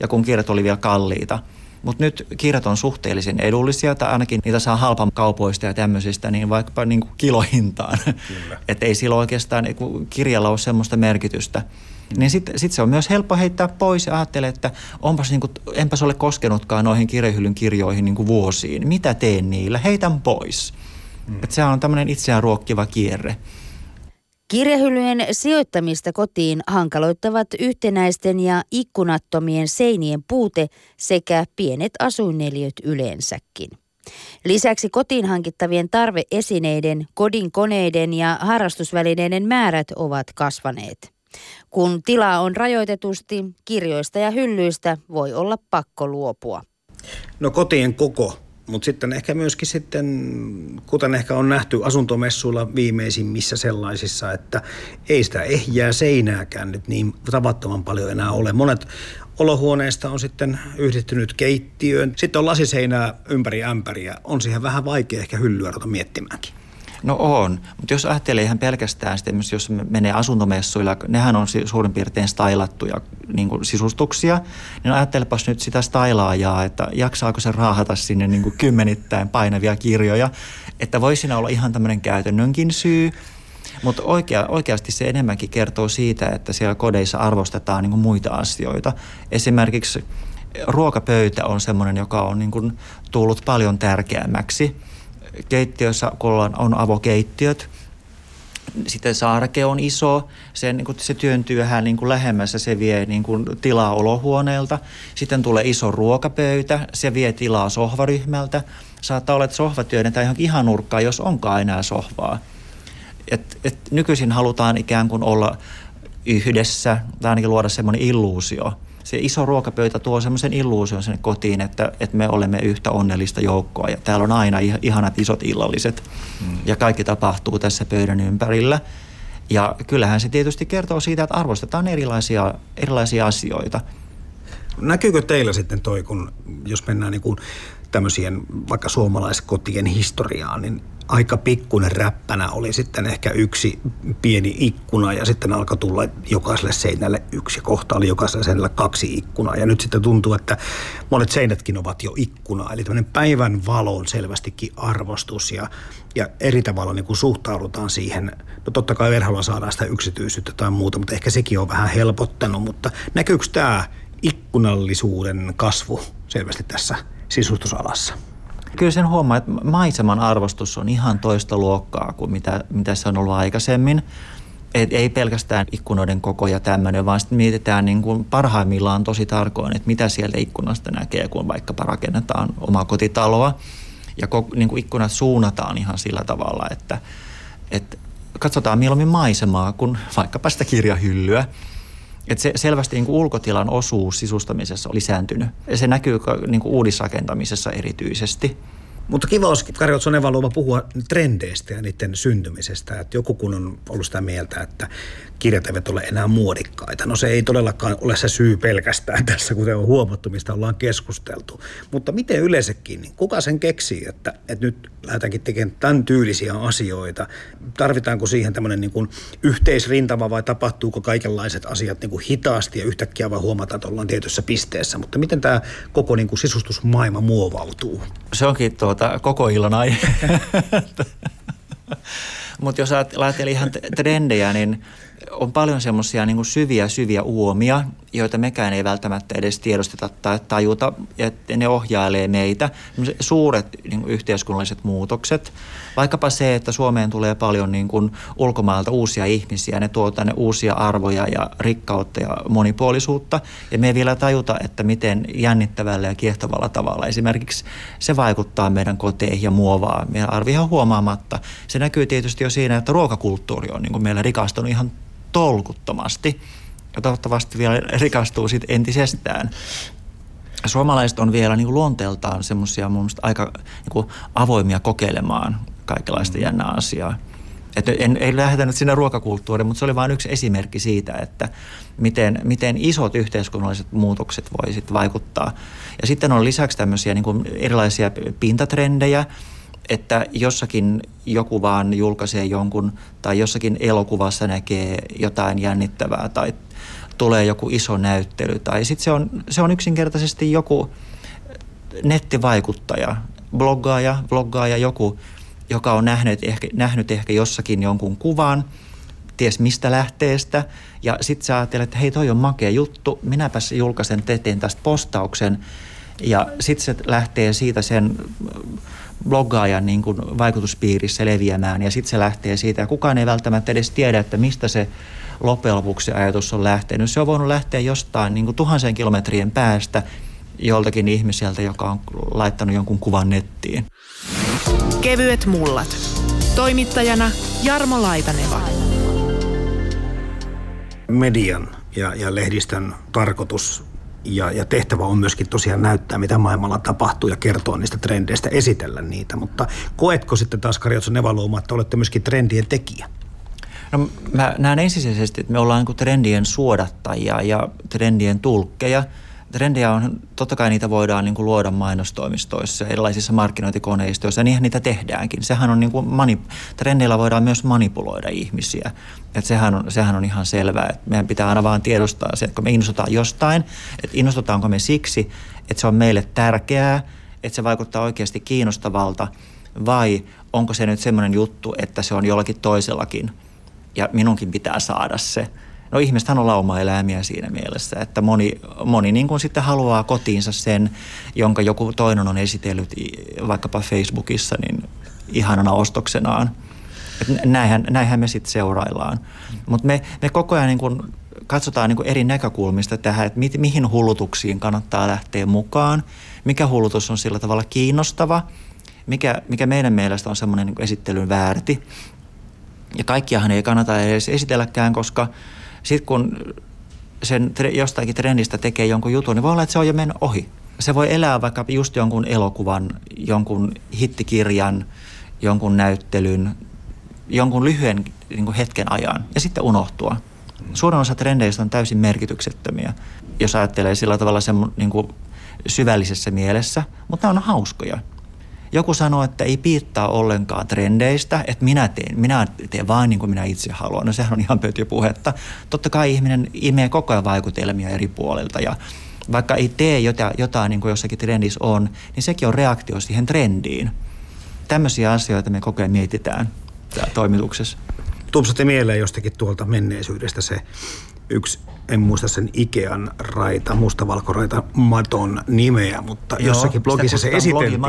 [SPEAKER 6] Ja kun kirjat oli vielä kalliita – mutta nyt kirjat on suhteellisen edullisia, tai ainakin niitä saa halpan kaupoista ja tämmöisistä, niin vaikkapa niin kuin kilohintaan. Että ei sillä oikeastaan kirjalla ole semmoista merkitystä. Niin sitten sit se on myös helppo heittää pois ja ajattelee, että onpas niin kuin, enpäs ole koskenutkaan noihin kirjahyllyn kirjoihin niin kuin vuosiin. Mitä teen niillä? Heitän pois. Mm. Että se on tämmöinen itseään ruokkiva kierre.
[SPEAKER 5] Kirjahyllyjen sijoittamista kotiin hankaloittavat yhtenäisten ja ikkunattomien seinien puute sekä pienet asuinneliöt yleensäkin. Lisäksi kotiin hankittavien tarveesineiden, kodin koneiden ja harrastusvälineiden määrät ovat kasvaneet. Kun tilaa on rajoitetusti, kirjoista ja hyllyistä voi olla pakko luopua.
[SPEAKER 3] No kotien koko mutta sitten ehkä myöskin sitten, kuten ehkä on nähty asuntomessuilla viimeisimmissä sellaisissa, että ei sitä ehjää seinääkään nyt niin tavattoman paljon enää ole. Monet olohuoneesta on sitten yhdistynyt keittiöön. Sitten on lasiseinää ympäri ämpäriä. On siihen vähän vaikea ehkä hyllyä ruveta miettimäänkin.
[SPEAKER 6] No on, mutta jos ajattelee ihan pelkästään sitten, jos menee asuntomessuilla, nehän on suurin piirtein stylattuja niin kuin sisustuksia, niin ajattelepas nyt sitä stylaajaa, että jaksaako se raahata sinne niin kuin kymmenittäin painavia kirjoja, että voi siinä olla ihan tämmöinen käytännönkin syy, mutta oikea, oikeasti se enemmänkin kertoo siitä, että siellä kodeissa arvostetaan niin kuin muita asioita. Esimerkiksi ruokapöytä on semmoinen, joka on niin kuin tullut paljon tärkeämmäksi. Keittiössä, kun on avokeittiöt, sitten saareke on iso, se, niin kuin, se työntyy vähän niin kuin lähemmässä, se vie niin kuin, tilaa olohuoneelta. Sitten tulee iso ruokapöytä, se vie tilaa sohvaryhmältä. Saattaa olla, että sohva työnnetään ihan, ihan nurkkaan, jos onkaan enää sohvaa. Et, et nykyisin halutaan ikään kuin olla yhdessä tai ainakin luoda semmoinen illuusio – se iso ruokapöytä tuo semmoisen illuusion sinne kotiin, että, että me olemme yhtä onnellista joukkoa ja täällä on aina ihanat isot illalliset mm. ja kaikki tapahtuu tässä pöydän ympärillä. Ja kyllähän se tietysti kertoo siitä, että arvostetaan erilaisia, erilaisia asioita.
[SPEAKER 3] Näkyykö teillä sitten toi, kun jos mennään niin kuin tämmöisien vaikka suomalaiskotien historiaan, niin aika pikkuinen räppänä oli sitten ehkä yksi pieni ikkuna ja sitten alkoi tulla jokaiselle seinälle yksi. Kohta oli jokaiselle seinälle kaksi ikkunaa ja nyt sitten tuntuu, että monet seinätkin ovat jo ikkuna. Eli tämmöinen päivän valon selvästikin arvostus ja, ja eri tavalla niin kuin suhtaudutaan siihen. No totta kai verholla saadaan sitä yksityisyyttä tai muuta, mutta ehkä sekin on vähän helpottanut. Mutta näkyykö tämä ikkunallisuuden kasvu selvästi tässä sisustusalassa?
[SPEAKER 6] Kyllä sen huomaa, että maiseman arvostus on ihan toista luokkaa kuin mitä, mitä se on ollut aikaisemmin. Et ei pelkästään ikkunoiden koko ja tämmöinen, vaan sitten mietitään niin kuin parhaimmillaan tosi tarkoin, että mitä sieltä ikkunasta näkee, kun vaikkapa rakennetaan omaa kotitaloa. Ja niin kuin ikkunat suunnataan ihan sillä tavalla, että, että katsotaan mieluummin maisemaa kuin vaikkapa sitä kirjahyllyä. Että se selvästi niin kuin ulkotilan osuus sisustamisessa on lisääntynyt. Ja se näkyy niin kuin uudisrakentamisessa erityisesti.
[SPEAKER 3] Mutta kiva olisi Kari Otson puhua trendeistä ja niiden syntymisestä. Että joku kun on ollut sitä mieltä, että kirjat eivät ole enää muodikkaita. No se ei todellakaan ole se syy pelkästään tässä, kuten on huomattu, mistä ollaan keskusteltu. Mutta miten yleensäkin, niin kuka sen keksii, että, että nyt lähdetäänkin tekemään tämän tyylisiä asioita? Tarvitaanko siihen tämmöinen niin kuin yhteisrintama vai tapahtuuko kaikenlaiset asiat niin kuin hitaasti ja yhtäkkiä vaan huomataan, että ollaan tietyssä pisteessä? Mutta miten tämä koko niin kuin sisustusmaailma muovautuu?
[SPEAKER 6] Se onkin tuota, koko illan aihe. Mutta jos ajattelee ihan trendejä, niin on paljon semmoisia niin syviä, syviä uomia, joita mekään ei välttämättä edes tiedosteta tai tajuta, että ne ohjailee meitä. Suuret niin kuin yhteiskunnalliset muutokset, vaikkapa se, että Suomeen tulee paljon niin kuin ulkomailta uusia ihmisiä, ne tuovat tänne uusia arvoja ja rikkautta ja monipuolisuutta, ja me ei vielä tajuta, että miten jännittävällä ja kiehtovalla tavalla. Esimerkiksi se vaikuttaa meidän koteihin ja muovaa. Meidän arvi ihan huomaamatta. Se näkyy tietysti jo siinä, että ruokakulttuuri on niin kuin meillä rikastunut ihan tolkuttomasti ja toivottavasti vielä rikastuu sitten entisestään. Suomalaiset on vielä niin luonteeltaan semmoisia mun aika niin avoimia kokeilemaan kaikenlaista mm. jännää asiaa. Et en, ei lähdetä nyt sinne ruokakulttuuriin, mutta se oli vain yksi esimerkki siitä, että miten, miten isot yhteiskunnalliset muutokset voi sitten vaikuttaa. Ja sitten on lisäksi tämmöisiä niin kuin erilaisia pintatrendejä, että jossakin joku vaan julkaisee jonkun tai jossakin elokuvassa näkee jotain jännittävää tai tulee joku iso näyttely tai sitten se on, se on yksinkertaisesti joku nettivaikuttaja, bloggaaja, vloggaaja, joku, joka on nähnyt ehkä, nähnyt ehkä jossakin jonkun kuvan, ties mistä lähteestä, ja sitten sä ajattelet, että hei toi on makea juttu, minäpäs julkaisen, teen tästä postauksen, ja sitten se lähtee siitä sen bloggaajan niin kuin vaikutuspiirissä leviämään ja sitten se lähtee siitä ja kukaan ei välttämättä edes tiedä, että mistä se loppujen lopuksi ajatus on lähtenyt. Se on voinut lähteä jostain niin kuin tuhansien kilometrien päästä joltakin ihmiseltä, joka on laittanut jonkun kuvan nettiin.
[SPEAKER 1] Kevyet mullat. Toimittajana Jarmo Laitaneva.
[SPEAKER 3] Median ja, ja lehdistön tarkoitus ja, ja tehtävä on myöskin tosiaan näyttää, mitä maailmalla tapahtuu ja kertoa niistä trendeistä, esitellä niitä. Mutta koetko sitten taas Karjotso Nevaluuma, että olette myöskin trendien tekijä?
[SPEAKER 6] No, mä näen ensisijaisesti, että me ollaan niin trendien suodattajia ja trendien tulkkeja. Trendejä on, totta kai niitä voidaan niin kuin luoda mainostoimistoissa erilaisissa markkinointikoneistoissa, ja niinhän niitä tehdäänkin. Sehän on niin kuin mani, trendeillä voidaan myös manipuloida ihmisiä. Et sehän, on, sehän on ihan selvää, että meidän pitää aina vaan tiedostaa se, että kun me innostutaan jostain, että innostutaanko me siksi, että se on meille tärkeää, että se vaikuttaa oikeasti kiinnostavalta, vai onko se nyt semmoinen juttu, että se on jollakin toisellakin ja minunkin pitää saada se – No ihmisethän on lauma-eläimiä siinä mielessä, että moni, moni niin kuin sitten haluaa kotiinsa sen, jonka joku toinen on esitellyt vaikkapa Facebookissa niin ihanana ostoksenaan. Et näinhän, näinhän me sitten seuraillaan. Mutta me, me koko ajan niin kuin katsotaan niin kuin eri näkökulmista tähän, että mi, mihin hullutuksiin kannattaa lähteä mukaan, mikä hullutus on sillä tavalla kiinnostava, mikä, mikä meidän mielestä on semmoinen niin esittelyn väärti. Ja kaikkiahan ei kannata edes esitelläkään, koska – sitten kun sen jostakin trendistä tekee jonkun jutun, niin voi olla, että se on jo mennyt ohi. Se voi elää vaikka just jonkun elokuvan, jonkun hittikirjan, jonkun näyttelyn, jonkun lyhyen niin hetken ajan ja sitten unohtua. Suurin osa trendeistä on täysin merkityksettömiä, jos ajattelee sillä tavalla sen niin syvällisessä mielessä, mutta ne on hauskoja. Joku sanoo, että ei piittaa ollenkaan trendeistä, että minä teen, minä teen vain niin kuin minä itse haluan. No sehän on ihan puhetta. Totta kai ihminen imee koko ajan vaikutelmia eri puolilta ja vaikka ei tee jotain, jotain niin kuin jossakin trendissä on, niin sekin on reaktio siihen trendiin. Tämmöisiä asioita me koko ajan mietitään toimituksessa.
[SPEAKER 3] Tupsatti mieleen jostakin tuolta menneisyydestä se yksi, en muista sen Ikean raita, mustavalkoraita maton nimeä, mutta Joo, jossakin blogissa se esiteltiin.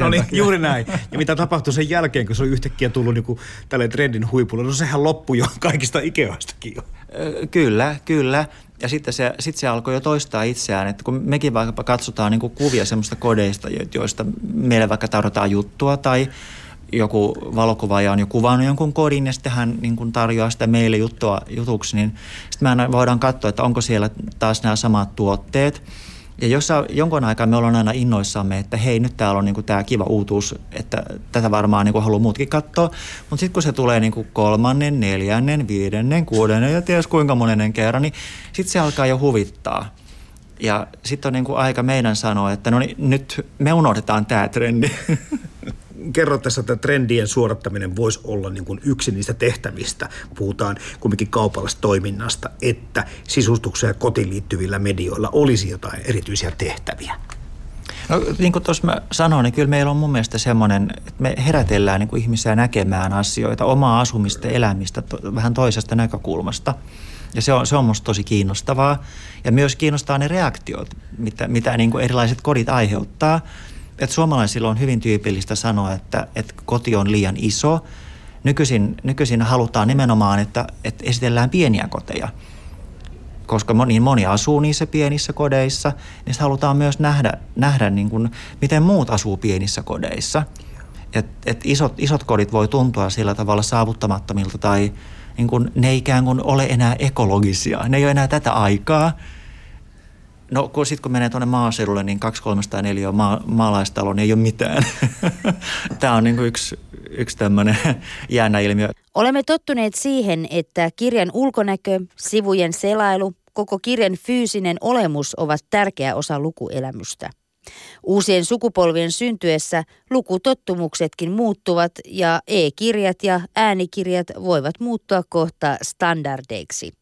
[SPEAKER 6] No
[SPEAKER 3] niin, juuri näin. Ja mitä tapahtui sen jälkeen, kun se oli yhtäkkiä tullut niin tälle trendin huipulle? No sehän loppui jo kaikista Ikeoistakin jo.
[SPEAKER 6] Kyllä, kyllä. Ja sitten se, sitten se alkoi jo toistaa itseään, että kun mekin vaikka katsotaan niin kuvia semmoista kodeista, joista meille vaikka tarjotaan juttua tai joku valokuvaaja on jo kuvannut jonkun kodin ja sitten hän niin kuin tarjoaa sitä meille juttua, jutuksi, niin sitten me voidaan katsoa, että onko siellä taas nämä samat tuotteet. Ja jos jonkun aikaa me ollaan aina innoissamme, että hei nyt täällä on niin tämä kiva uutuus, että tätä varmaan niin haluaa muutkin katsoa. Mutta sitten kun se tulee niin kuin kolmannen, neljännen, viidennen, kuudennen ja ties kuinka monennen kerran, niin sitten se alkaa jo huvittaa. Ja sitten on niin kuin aika meidän sanoa, että no niin, nyt me unohdetaan tämä trendi.
[SPEAKER 3] kerroit tässä, että trendien suorattaminen voisi olla niin kuin yksi niistä tehtävistä. Puhutaan kumminkin kaupallisesta toiminnasta, että sisustukseen ja kotiin liittyvillä medioilla olisi jotain erityisiä tehtäviä.
[SPEAKER 6] No, niin kuin tuossa mä sanoin, niin kyllä meillä on mun mielestä semmoinen, että me herätellään niin kuin ihmisiä näkemään asioita, omaa asumista elämistä to, vähän toisesta näkökulmasta. Ja se on, se on musta tosi kiinnostavaa. Ja myös kiinnostaa ne reaktiot, mitä, mitä niin kuin erilaiset kodit aiheuttaa – että suomalaisilla on hyvin tyypillistä sanoa, että, että koti on liian iso. Nykyisin, nykyisin halutaan nimenomaan, että, että esitellään pieniä koteja. Koska niin moni asuu niissä pienissä kodeissa, niin halutaan myös nähdä, nähdä niin kuin, miten muut asuu pienissä kodeissa. Et, et isot, isot kodit voi tuntua sillä tavalla saavuttamattomilta tai niin kuin, ne ikään kuin ole enää ekologisia. Ne ei ole enää tätä aikaa – No kun sitten kun menee tuonne maaseudulle, niin 200-304 maa, maalaistalo, niin ei ole mitään. Tämä on niin kuin yksi, yksi tämmöinen jäänä ilmiö.
[SPEAKER 5] Olemme tottuneet siihen, että kirjan ulkonäkö, sivujen selailu, koko kirjan fyysinen olemus ovat tärkeä osa lukuelämystä. Uusien sukupolvien syntyessä lukutottumuksetkin muuttuvat ja e-kirjat ja äänikirjat voivat muuttua kohta standardeiksi.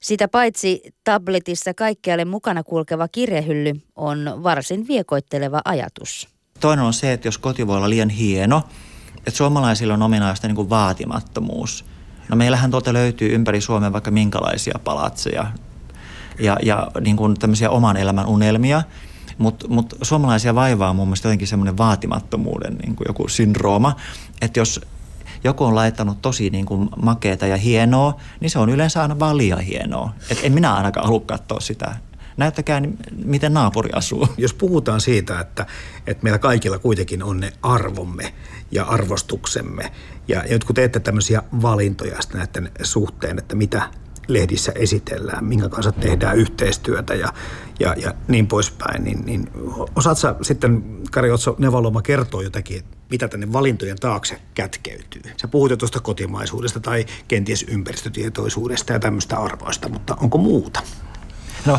[SPEAKER 5] Sitä paitsi tabletissa kaikkialle mukana kulkeva kirjehylly on varsin viekoitteleva ajatus.
[SPEAKER 6] Toinen on se, että jos koti voi olla liian hieno, että suomalaisilla on ominaista niin kuin vaatimattomuus. No meillähän tuolta löytyy ympäri Suomen vaikka minkälaisia palatseja ja, ja niin kuin tämmöisiä oman elämän unelmia. Mutta mut suomalaisia vaivaa mun mielestä jotenkin semmoinen vaatimattomuuden niin kuin joku syndrooma, että jos joku on laittanut tosi niin kuin makeeta ja hienoa, niin se on yleensä aina vaan liian hienoa. Et en minä ainakaan halua katsoa sitä näyttäkää, miten naapuri asuu.
[SPEAKER 3] Jos puhutaan siitä, että, että meillä kaikilla kuitenkin on ne arvomme ja arvostuksemme, ja jotkut teette tämmöisiä valintoja näiden suhteen, että mitä lehdissä esitellään, minkä kanssa tehdään yhteistyötä ja, ja, ja niin poispäin, niin, niin osaatko sitten, Kari Otso Nevaloma, kertoo jotakin, mitä tänne valintojen taakse kätkeytyy? Sä puhut jo tuosta kotimaisuudesta tai kenties ympäristötietoisuudesta ja tämmöistä arvoista, mutta onko muuta?
[SPEAKER 6] No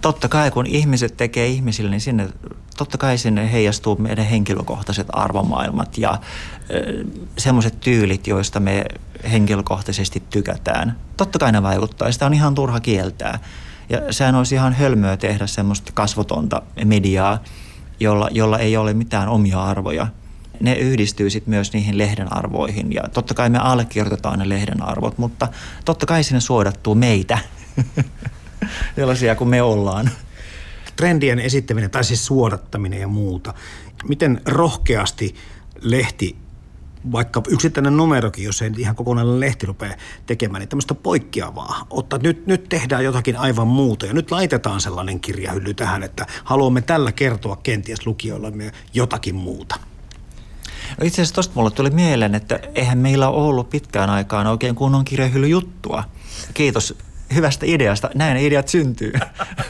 [SPEAKER 6] totta kai kun ihmiset tekee ihmisille, niin sinne totta kai sinne heijastuu meidän henkilökohtaiset arvomaailmat ja semmoiset tyylit, joista me henkilökohtaisesti tykätään. Totta kai ne vaikuttaa, sitä on ihan turha kieltää. Ja sehän olisi ihan hölmöä tehdä semmoista kasvotonta mediaa, jolla, jolla ei ole mitään omia arvoja. Ne yhdistyy sitten myös niihin lehden arvoihin ja totta kai me allekirjoitetaan ne lehden arvot, mutta totta kai sinne suodattuu meitä, sellaisia kuin me ollaan.
[SPEAKER 3] Trendien esittäminen tai siis suodattaminen ja muuta. Miten rohkeasti lehti vaikka yksittäinen numerokin, jos ei ihan kokonainen lehti rupea tekemään, niin tämmöistä poikkeavaa. Ottaa, nyt, nyt tehdään jotakin aivan muuta ja nyt laitetaan sellainen kirjahylly tähän, että haluamme tällä kertoa kenties lukijoille jotakin muuta.
[SPEAKER 6] No itse asiassa tuosta mulle tuli mieleen, että eihän meillä ole ollut pitkään aikaan oikein kunnon juttua. Kiitos hyvästä ideasta. Näin ideat syntyy.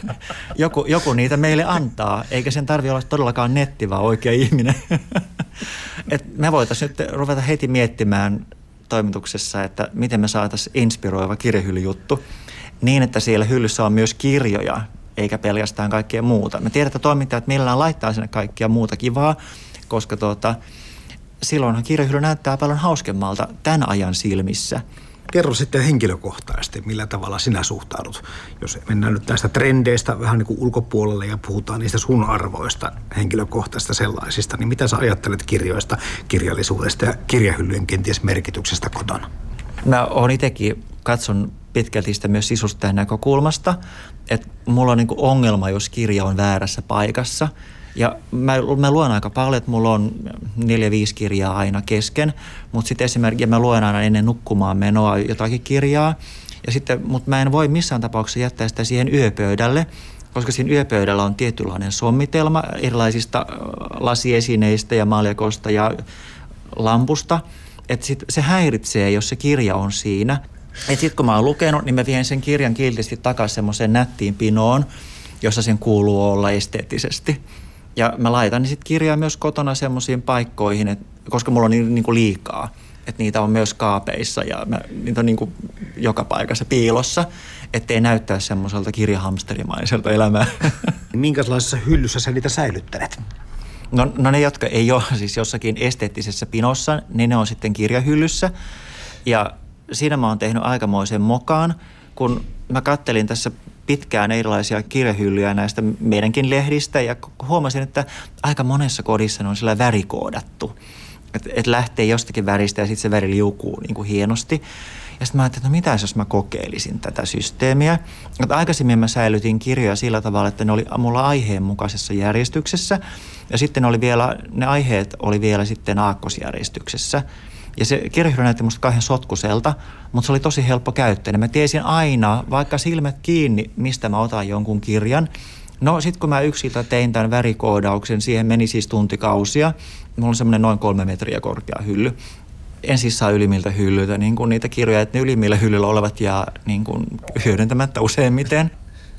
[SPEAKER 6] joku, joku niitä meille antaa, eikä sen tarvi olla todellakaan netti, vaan oikea ihminen. Et me voitaisiin nyt ruveta heti miettimään toimituksessa, että miten me saataisiin inspiroiva kirjahyllyjuttu niin, että siellä hyllyssä on myös kirjoja, eikä pelkästään kaikkea muuta. Me tiedetään, että toimittajat millään laittaa sinne kaikkia muuta kivaa, koska tuota, silloinhan kirjahylly näyttää paljon hauskemmalta tämän ajan silmissä –
[SPEAKER 3] Kerro sitten henkilökohtaisesti, millä tavalla sinä suhtaudut. Jos mennään nyt näistä trendeistä vähän niin kuin ulkopuolelle ja puhutaan niistä sun arvoista, henkilökohtaista sellaisista, niin mitä sä ajattelet kirjoista, kirjallisuudesta ja kirjahyllyjen kenties merkityksestä kotona?
[SPEAKER 6] Mä oon itsekin katson pitkälti sitä myös sisustajan näkökulmasta, että mulla on niin ongelma, jos kirja on väärässä paikassa – ja mä, mä luen aika paljon, että mulla on neljä, viisi kirjaa aina kesken, mutta sitten esimerkiksi mä luen aina ennen nukkumaan menoa jotakin kirjaa, ja sitten, mutta mä en voi missään tapauksessa jättää sitä siihen yöpöydälle, koska siinä yöpöydällä on tietynlainen sommitelma erilaisista lasiesineistä ja maljakosta ja lampusta, että sit se häiritsee, jos se kirja on siinä. Että sitten kun mä oon lukenut, niin mä vien sen kirjan kiltisti takaisin semmoiseen nättiin pinoon, jossa sen kuuluu olla esteettisesti. Ja mä laitan niin sitten kirjaa myös kotona semmoisiin paikkoihin, et, koska mulla on niin, niin kuin liikaa. Että niitä on myös kaapeissa ja mä, niitä on niin kuin joka paikassa piilossa, ettei näyttää semmoiselta kirjahamsterimaiselta elämää.
[SPEAKER 3] Minkälaisessa hyllyssä sä niitä säilyttelet?
[SPEAKER 6] No, no ne, jotka ei ole siis jossakin esteettisessä pinossa, niin ne on sitten kirjahyllyssä. Ja siinä mä oon tehnyt aikamoisen mokaan, kun mä kattelin tässä pitkään erilaisia kirjahyllyjä näistä meidänkin lehdistä ja huomasin, että aika monessa kodissa ne on sillä värikoodattu. Että et lähtee jostakin väristä ja sitten se väri liukuu niin kuin hienosti. Ja sitten mä ajattelin, että no mitä jos mä kokeilisin tätä systeemiä. Että aikaisemmin mä säilytin kirjoja sillä tavalla, että ne oli mulla aiheen mukaisessa järjestyksessä. Ja sitten oli vielä, ne aiheet oli vielä sitten aakkosjärjestyksessä. Ja se kirjahylly näytti musta kauhean sotkuselta, mutta se oli tosi helppo käyttöinen. Mä tiesin aina, vaikka silmät kiinni, mistä mä otan jonkun kirjan. No sitten kun mä yksiltä tein tämän värikoodauksen, siihen meni siis tuntikausia. Mulla on semmoinen noin kolme metriä korkea hylly. En siis saa ylimmiltä hyllyiltä niin kuin niitä kirjoja, että ne ylimmillä hyllyllä olevat jää niin kuin hyödyntämättä useimmiten.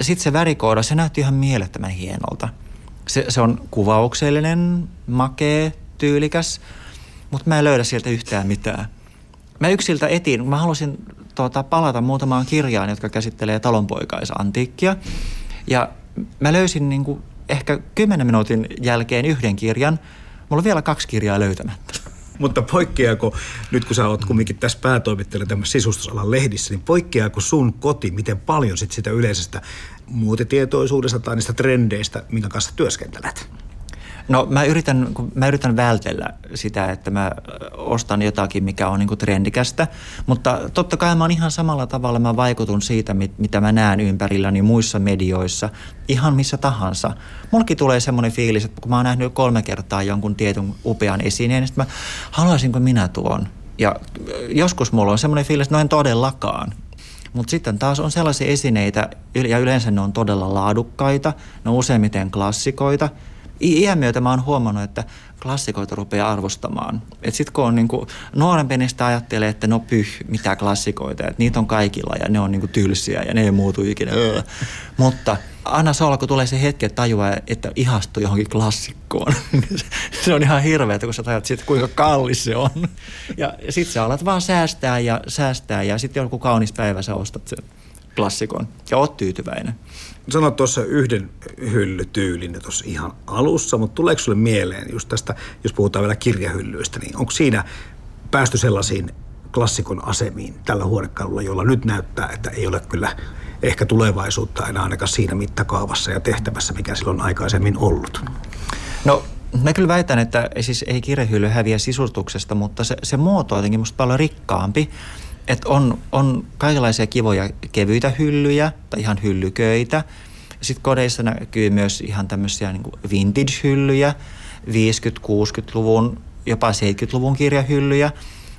[SPEAKER 6] Sitten se värikooda, se näytti ihan mielettömän hienolta. Se, se on kuvauksellinen, makee, tyylikäs – mutta mä en löydä sieltä yhtään mitään. Mä yksiltä etin, mä halusin tuota, palata muutamaan kirjaan, jotka käsittelee talonpoikaisantiikkia. Ja mä löysin niin kuin ehkä kymmenen minuutin jälkeen yhden kirjan. Mulla on vielä kaksi kirjaa löytämättä.
[SPEAKER 3] Mutta poikkeako, nyt kun sä oot kumminkin tässä päätoimittelijana tämmöisessä sisustusalan lehdissä, niin poikkeako sun koti, miten paljon sit sitä yleisestä muotitietoisuudesta tai niistä trendeistä, minkä kanssa työskentelet?
[SPEAKER 6] No mä yritän, mä yritän vältellä sitä, että mä ostan jotakin, mikä on niinku trendikästä, mutta totta kai mä oon ihan samalla tavalla, mä vaikutun siitä, mit, mitä mä näen ympärilläni muissa medioissa, ihan missä tahansa. Mulki tulee semmoinen fiilis, että kun mä oon nähnyt kolme kertaa jonkun tietyn upean esineen, niin mä haluaisinko minä tuon. Ja joskus mulla on semmoinen fiilis, että no en todellakaan. Mutta sitten taas on sellaisia esineitä, ja yleensä ne on todella laadukkaita, ne on useimmiten klassikoita – iän myötä mä oon huomannut, että klassikoita rupeaa arvostamaan. Että sit kun on niinku, nuorempi, niin sitä ajattelee, että no pyh, mitä klassikoita, että niitä on kaikilla ja ne on niinku tylsiä ja ne ei muutu ikinä. Öö. Mutta anna se olla, kun tulee se hetki, että tajuaa, että ihastuu johonkin klassikkoon. se on ihan hirveä, kun sä tajut siitä, kuinka kallis se on. Ja, ja sit sä alat vaan säästää ja säästää ja sitten joku kaunis päivä sä ostat sen. klassikon ja oot tyytyväinen.
[SPEAKER 3] Sanoit tuossa yhden hyllytyylin tuossa ihan alussa, mutta tuleeko sulle mieleen just tästä, jos puhutaan vielä kirjahyllyistä, niin onko siinä päästy sellaisiin klassikon asemiin tällä huonekalulla, jolla nyt näyttää, että ei ole kyllä ehkä tulevaisuutta enää ainakaan siinä mittakaavassa ja tehtävässä, mikä silloin aikaisemmin ollut?
[SPEAKER 6] No Mä kyllä väitän, että siis ei kirjahylly häviä sisustuksesta, mutta se, se muoto on jotenkin musta paljon rikkaampi. Että on, on kaikenlaisia kivoja kevyitä hyllyjä tai ihan hyllyköitä. Sitten kodeissa näkyy myös ihan tämmöisiä niin vintage-hyllyjä, 50-60-luvun, jopa 70-luvun kirjahyllyjä.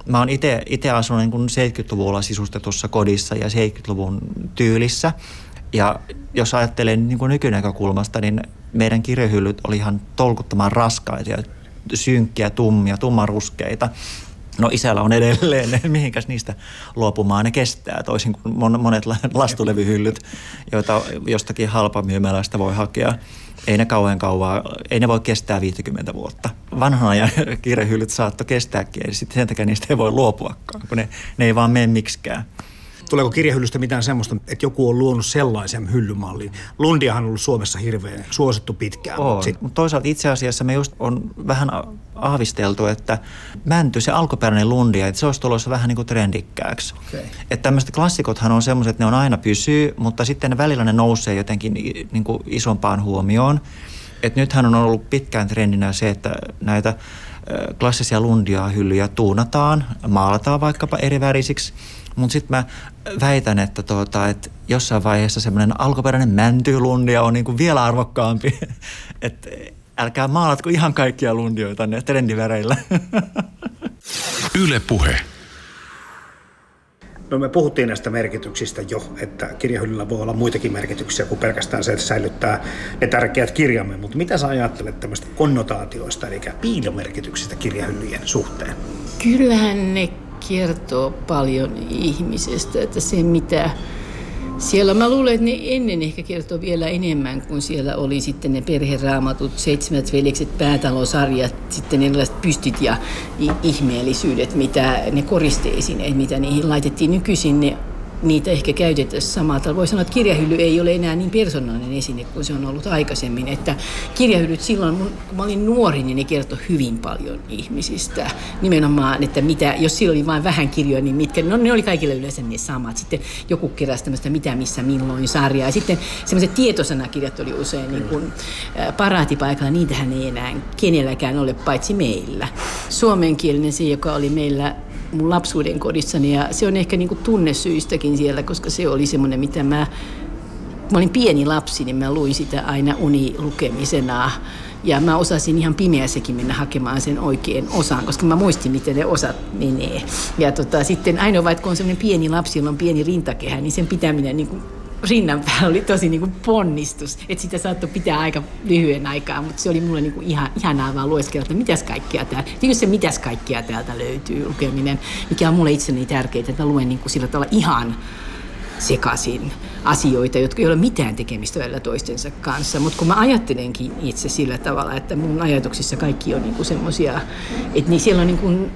[SPEAKER 6] Mä oon itse asunut niin 70-luvulla sisustetussa kodissa ja 70-luvun tyylissä. Ja jos ajattelen niin kuin nykynäkökulmasta, niin meidän kirjahyllyt oli ihan tolkuttoman raskaita ja synkkiä, tummia, tummaruskeita. No isällä on edelleen, mihinkäs niistä luopumaan ne kestää, toisin kuin monet lastulevyhyllyt, joita jostakin halpamyymälästä voi hakea. Ei ne kauhean kauaa, ei ne voi kestää 50 vuotta. Vanhan ajan kirjahyllyt saattoi kestääkin, ja sitten sen takia niistä ei voi luopuakaan, kun ne, ne ei vaan mene miksikään.
[SPEAKER 3] Tuleeko kirjahyllystä mitään semmoista, että joku on luonut sellaisen hyllymallin? Lundiahan on ollut Suomessa hirveän suosittu pitkään.
[SPEAKER 6] On, sit... mutta toisaalta itse asiassa me just on vähän aavisteltu, että mänty, se alkuperäinen lundia, että se olisi tulossa vähän niin kuin trendikkääksi. Okay. Että tämmöiset klassikothan on semmoiset, että ne on aina pysyy, mutta sitten ne välillä ne nousee jotenkin niin kuin isompaan huomioon. Et nythän on ollut pitkään trendinä se, että näitä klassisia lundia hyllyjä tuunataan, maalataan vaikkapa eri värisiksi – mutta sitten mä väitän, että, tuota, että jossain vaiheessa semmoinen alkuperäinen mäntylundia on niinku vielä arvokkaampi. että älkää maalatko ihan kaikkia lundioita ne trendiväreillä.
[SPEAKER 2] Yle puhe.
[SPEAKER 3] No me puhuttiin näistä merkityksistä jo, että kirjahyllyllä voi olla muitakin merkityksiä kuin pelkästään se, että säilyttää ne tärkeät kirjamme. Mutta mitä sä ajattelet tämmöistä konnotaatioista, eli piilomerkityksistä kirjahyllyjen suhteen?
[SPEAKER 4] Kyllähän ne kertoo paljon ihmisestä, että se mitä siellä mä luulen, että ne ennen ehkä kertoo vielä enemmän, kun siellä oli sitten ne perheraamatut, seitsemät veljekset, päätalosarjat, sitten erilaiset pystit ja ihmeellisyydet, mitä ne koristeisiin, mitä niihin laitettiin nykyisin. Ne niitä ehkä käytettäisiin samalla tavalla. Voi sanoa, että kirjahylly ei ole enää niin persoonallinen esine kuin se on ollut aikaisemmin. Että kirjahyllyt silloin, kun mä olin nuori, niin ne kertoi hyvin paljon ihmisistä. Nimenomaan, että mitä, jos silloin oli vain vähän kirjoja, niin mitkä, no ne oli kaikille yleensä ne samat. Sitten joku keräsi tämmöistä mitä, missä, milloin sarjaa. Ja sitten semmoiset tietosanakirjat oli usein niin kuin, paraatipaikalla. Niitähän ei enää kenelläkään ole, paitsi meillä. Suomenkielinen se, joka oli meillä mun lapsuuden kodissani ja se on ehkä niin kuin tunnesyistäkin siellä, koska se oli semmoinen, mitä mä, mä olin pieni lapsi, niin mä luin sitä aina unilukemisena ja mä osasin ihan pimeässäkin mennä hakemaan sen oikein osan, koska mä muistin, miten ne osat menee. Ja tota, sitten ainoa, vaikka kun on semmoinen pieni lapsi, jolla on pieni rintakehä, niin sen pitäminen niin kuin rinnan päällä oli tosi niin kuin ponnistus. Että sitä saattoi pitää aika lyhyen aikaa, mutta se oli mulle niin kuin ihan, ihanaa vaan lueskella, että mitäs kaikkia täällä, niin se mitäs kaikkia täältä löytyy lukeminen, mikä on mulle itseni tärkeää, että mä luen niin kuin sillä tavalla ihan sekaisin asioita, jotka ei ole mitään tekemistä välillä toistensa kanssa. Mutta kun mä ajattelenkin itse sillä tavalla, että mun ajatuksissa kaikki on niinku semmoisia, että niin siellä on niinku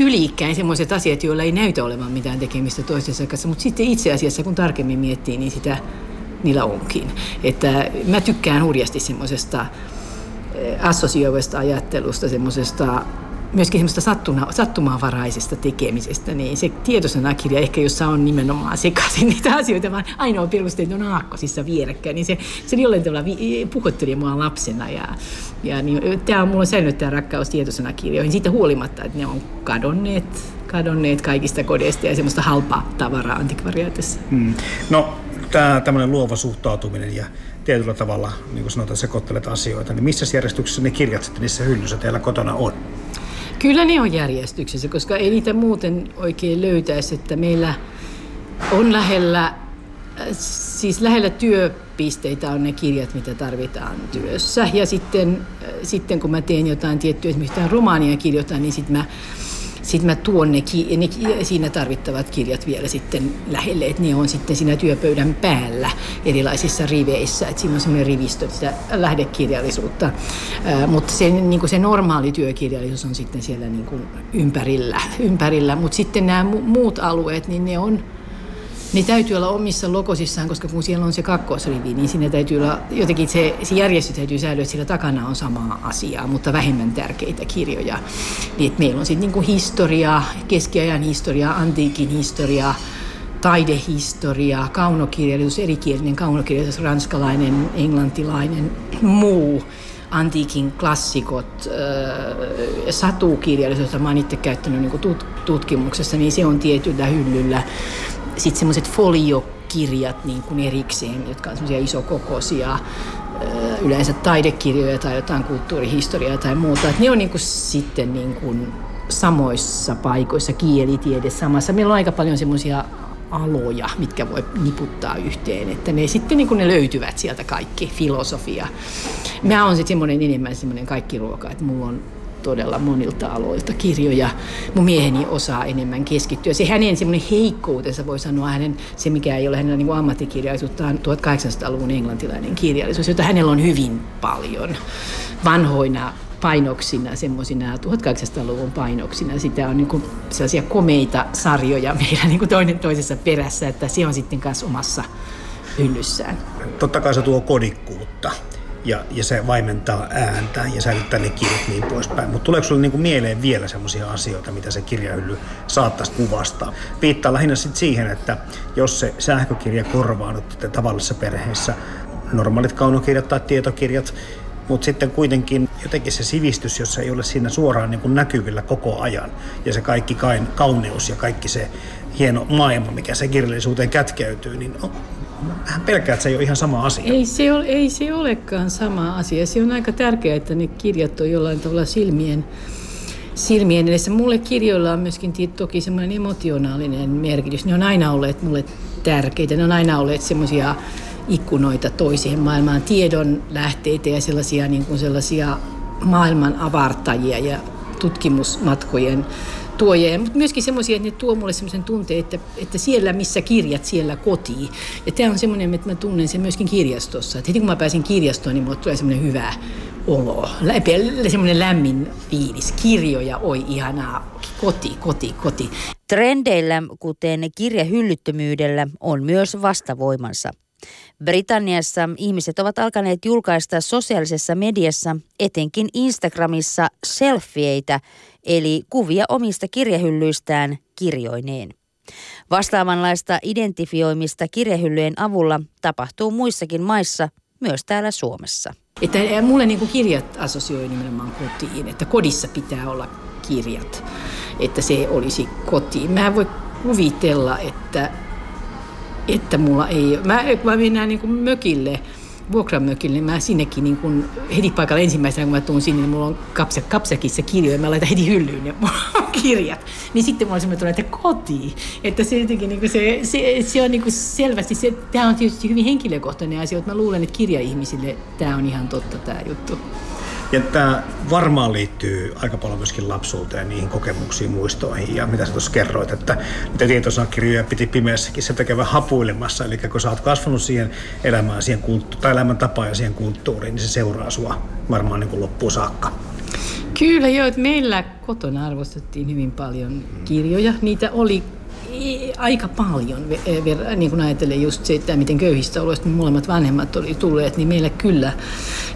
[SPEAKER 4] kyliikkäin semmoiset asiat, joilla ei näytä olevan mitään tekemistä toistensa kanssa, mutta sitten itse asiassa kun tarkemmin miettii, niin sitä niillä onkin. Että mä tykkään hurjasti semmoisesta eh, assosioivasta ajattelusta, semmoisesta myöskin semmoista sattuna, sattumanvaraisesta tekemisestä, niin se tietosanakirja ehkä, jossa on nimenomaan sekaisin niitä asioita, vaan ainoa peruste, että on aakkosissa vierekkäin, niin se, se jollain tavalla puhutteli mua lapsena. Ja, ja niin, tämä on mulla säilynyt tämä rakkaus tietosanakirjoihin siitä huolimatta, että ne on kadonneet, kadonneet kaikista kodeista ja semmoista halpaa tavaraa antikvariaatissa. Hmm.
[SPEAKER 3] No, tämä tämmöinen luova suhtautuminen ja tietyllä tavalla, niin kuin sanotaan, sekoittelet asioita, niin missä järjestyksessä ne kirjat sitten niissä hyllyssä teillä kotona on?
[SPEAKER 4] Kyllä ne on järjestyksessä, koska ei niitä muuten oikein löytäisi, että meillä on lähellä, siis lähellä työpisteitä on ne kirjat, mitä tarvitaan työssä. Ja sitten, sitten kun mä teen jotain tiettyä, esimerkiksi romaania kirjoitan, niin sitten mä sitten mä tuon ne, ne, siinä tarvittavat kirjat vielä sitten lähelle, että ne on sitten siinä työpöydän päällä erilaisissa riveissä, että siinä on semmoinen rivistö sitä lähdekirjallisuutta. Ää, mutta se, niin se normaali työkirjallisuus on sitten siellä niin kuin ympärillä, ympärillä. mutta sitten nämä muut alueet, niin ne on ne täytyy olla omissa lokosissaan, koska kun siellä on se kakkosrivi, niin siinä täytyy olla, jotenkin se, se järjestys täytyy säilyä, että siellä takana on samaa asiaa, mutta vähemmän tärkeitä kirjoja. Niin, meillä on sitten niin historiaa, keskiajan historiaa, antiikin historiaa, taidehistoria, kaunokirjallisuus, erikielinen kaunokirjallisuus, ranskalainen, englantilainen, muu antiikin klassikot, äh, satukirjallisuus, jota mä oon itse käyttänyt niin tutkimuksessa, niin se on tietyllä hyllyllä. Sitten semmoiset foliokirjat niin kuin erikseen, jotka on semmoisia isokokoisia, yleensä taidekirjoja tai jotain kulttuurihistoriaa tai muuta. Et ne on niin kuin sitten niin kuin samoissa paikoissa, kielitiede samassa. Meillä on aika paljon semmoisia aloja, mitkä voi niputtaa yhteen, että ne sitten niin ne löytyvät sieltä kaikki, filosofia. Mä oon sitten semmoinen enemmän semmoinen kaikki ruoka, että mulla on todella monilta aloilta kirjoja. Mun mieheni osaa enemmän keskittyä. Se hänen semmoinen heikkoutensa voi sanoa, hänen, se mikä ei ole hänellä niin ammattikirjallisuutta, on 1800-luvun englantilainen kirjallisuus, jota hänellä on hyvin paljon vanhoina painoksina, semmoisina 1800-luvun painoksina. Sitä on niin sellaisia komeita sarjoja meillä niin toinen toisessa perässä, että se on sitten kanssa omassa hyllyssään.
[SPEAKER 3] Totta kai se tuo kodikkuutta ja, ja se vaimentaa ääntä ja säilyttää ne kirjat niin poispäin. Mutta tuleeko sinulle niinku mieleen vielä sellaisia asioita, mitä se kirjahylly saattaisi kuvastaa? Viittaa lähinnä sit siihen, että jos se sähkökirja korvaa nyt tavallisessa perheessä normaalit kaunokirjat tai tietokirjat, mutta sitten kuitenkin jotenkin se sivistys, jossa ei ole siinä suoraan niin kuin näkyvillä koko ajan, ja se kaikki kauneus ja kaikki se hieno maailma, mikä se kirjallisuuteen kätkeytyy, niin vähän pelkää, että se ei ole ihan sama asia.
[SPEAKER 4] Ei se, ole, ei se olekaan sama asia. Se on aika tärkeää, että ne kirjat on jollain tavalla silmien, silmien edessä. Mulle kirjoilla on myöskin toki semmoinen emotionaalinen merkitys. Ne on aina olleet mulle tärkeitä. Ne on aina olleet semmoisia ikkunoita toiseen maailmaan, tiedon lähteitä ja sellaisia, niin kuin sellaisia maailman avartajia ja tutkimusmatkojen tuojia, mutta myöskin semmoisia, että ne tuo mulle semmoisen tunteen, että, että siellä missä kirjat, siellä kotiin. Ja tämä on semmoinen, että mä tunnen sen myöskin kirjastossa. Että heti kun mä pääsin kirjastoon, niin mulle tulee semmoinen hyvä olo, semmoinen lämmin fiilis. Kirjoja, oi ihanaa, koti, koti, koti.
[SPEAKER 5] Trendeillä, kuten kirjahyllyttömyydellä, on myös vastavoimansa. Britanniassa ihmiset ovat alkaneet julkaista sosiaalisessa mediassa, etenkin Instagramissa, selfieitä, eli kuvia omista kirjahyllyistään kirjoineen. Vastaavanlaista identifioimista kirjahyllyjen avulla tapahtuu muissakin maissa, myös täällä Suomessa.
[SPEAKER 4] Että mulle niin kuin kirjat asosioi nimenomaan kotiin, että kodissa pitää olla kirjat, että se olisi kotiin. Mä voi kuvitella, että että mulla ei. Mä, mä mennään niin kuin mökille, vuokramökille, niin mä sinnekin niin kun, heti paikalla ensimmäisenä, kun mä tuun sinne, niin mulla on kapsa, kapsakissa kirjoja, mä laitan heti hyllyyn ne kirjat. Niin sitten mulla on semmoinen että kotiin. Että se jotenkin niin se, se, se, on niin selvästi, se, tämä on tietysti hyvin henkilökohtainen asia, että mä luulen, että kirjaihmisille tämä on ihan totta tämä juttu.
[SPEAKER 3] Ja tämä varmaan liittyy aika paljon myöskin lapsuuteen, niihin kokemuksiin, muistoihin ja mitä sä tuossa kerroit, että niitä tietosanakirjoja piti pimeässäkin se tekevä hapuilemassa. Eli kun sä oot kasvanut siihen elämään, siihen kulttu- tai elämäntapaan ja siihen kulttuuriin, niin se seuraa sua varmaan niin kuin loppuun saakka.
[SPEAKER 4] Kyllä joo, että meillä kotona arvostettiin hyvin paljon kirjoja. Niitä oli aika paljon, niin kuin ajatellen just se, että miten köyhistä oloista molemmat vanhemmat oli tulleet, niin meillä kyllä,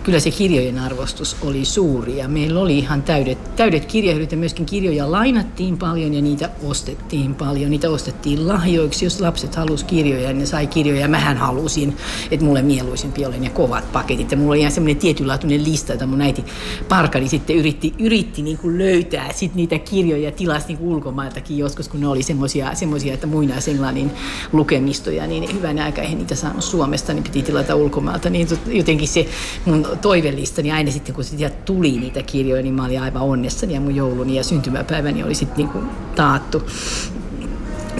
[SPEAKER 4] kyllä se kirjojen arvostus oli suuri. Ja meillä oli ihan täydet, täydet kirjahyllyt ja myöskin kirjoja lainattiin paljon ja niitä ostettiin paljon. Niitä ostettiin lahjoiksi, jos lapset halusivat kirjoja, niin ne sai kirjoja. Ja mähän halusin, että mulle mieluisimpi oli ne kovat paketit. Ja mulla oli ihan semmoinen tietynlaatuinen lista, jota mun äiti Parkani sitten yritti, yritti niin kuin löytää sit niitä kirjoja tilasi niin ulkomailtakin joskus, kun ne oli semmoisia semmoisia, että muinaisenglannin lukemistoja, niin hyvän aika eihän niitä saanut Suomesta, niin piti tilata ulkomailta. Niin jotenkin se mun toivellistani aina sitten, kun sieltä tuli niitä kirjoja, niin mä olin aivan onnessani ja mun jouluni ja syntymäpäiväni oli sitten niin kuin taattu.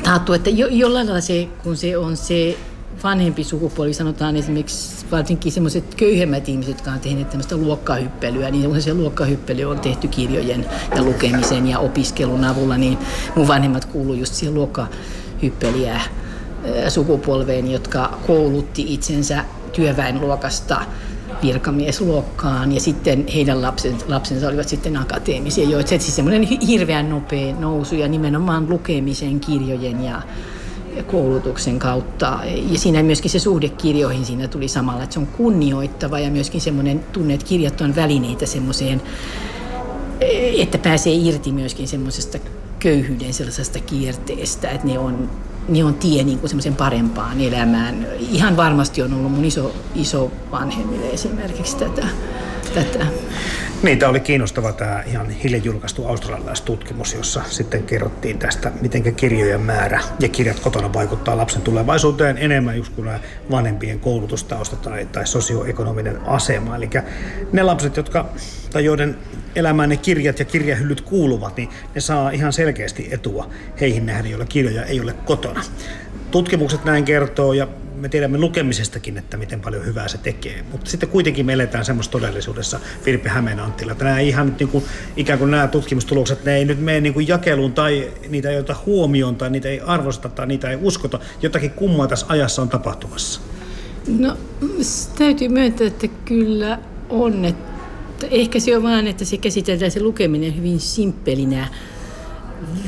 [SPEAKER 4] Taattu, että jo, jollain lailla se, kun se on se vanhempi sukupuoli, sanotaan esimerkiksi varsinkin semmoiset köyhemmät ihmiset, jotka on tehneet tämmöistä luokkahyppelyä, niin se luokkahyppely on tehty kirjojen ja lukemisen ja opiskelun avulla, niin mun vanhemmat kuuluu just siihen luokkahyppelijä sukupolveen, jotka koulutti itsensä työväenluokasta virkamiesluokkaan ja sitten heidän lapsensa, lapsensa olivat sitten akateemisia, joita siis semmoinen hirveän nopea nousu ja nimenomaan lukemisen, kirjojen ja koulutuksen kautta. Ja siinä myöskin se suhde kirjoihin siinä tuli samalla, että se on kunnioittava ja myöskin semmoinen tunne, että kirjat on välineitä semmoiseen, että pääsee irti myöskin semmoisesta köyhyyden sellaisesta kierteestä, että ne on, ne on tie niin kuin semmoisen parempaan elämään. Ihan varmasti on ollut mun iso, iso vanhemmille esimerkiksi tätä. tätä.
[SPEAKER 3] Niin, tämä oli kiinnostava tämä ihan hiljan julkaistu australialaistutkimus, jossa sitten kerrottiin tästä, miten kirjojen määrä ja kirjat kotona vaikuttaa lapsen tulevaisuuteen enemmän just kuin vanhempien koulutustausta tai, tai sosioekonominen asema. Eli ne lapset, jotka, tai joiden elämään ne kirjat ja kirjahyllyt kuuluvat, niin ne saa ihan selkeästi etua heihin nähden, joilla kirjoja ei ole kotona. Tutkimukset näin kertoo ja me tiedämme lukemisestakin, että miten paljon hyvää se tekee. Mutta sitten kuitenkin me eletään semmoista todellisuudessa, Virpi Hämeen Anttila, nämä ihan nyt niin kuin, ikään kuin nämä tutkimustulokset, ne ei nyt mene niin kuin jakeluun tai niitä ei ota huomioon tai niitä ei arvosteta tai niitä ei uskota. Jotakin kummaa tässä ajassa on tapahtumassa.
[SPEAKER 4] No täytyy myöntää, että kyllä on. Että ehkä se on vaan, että se käsitellään se lukeminen hyvin simppelinä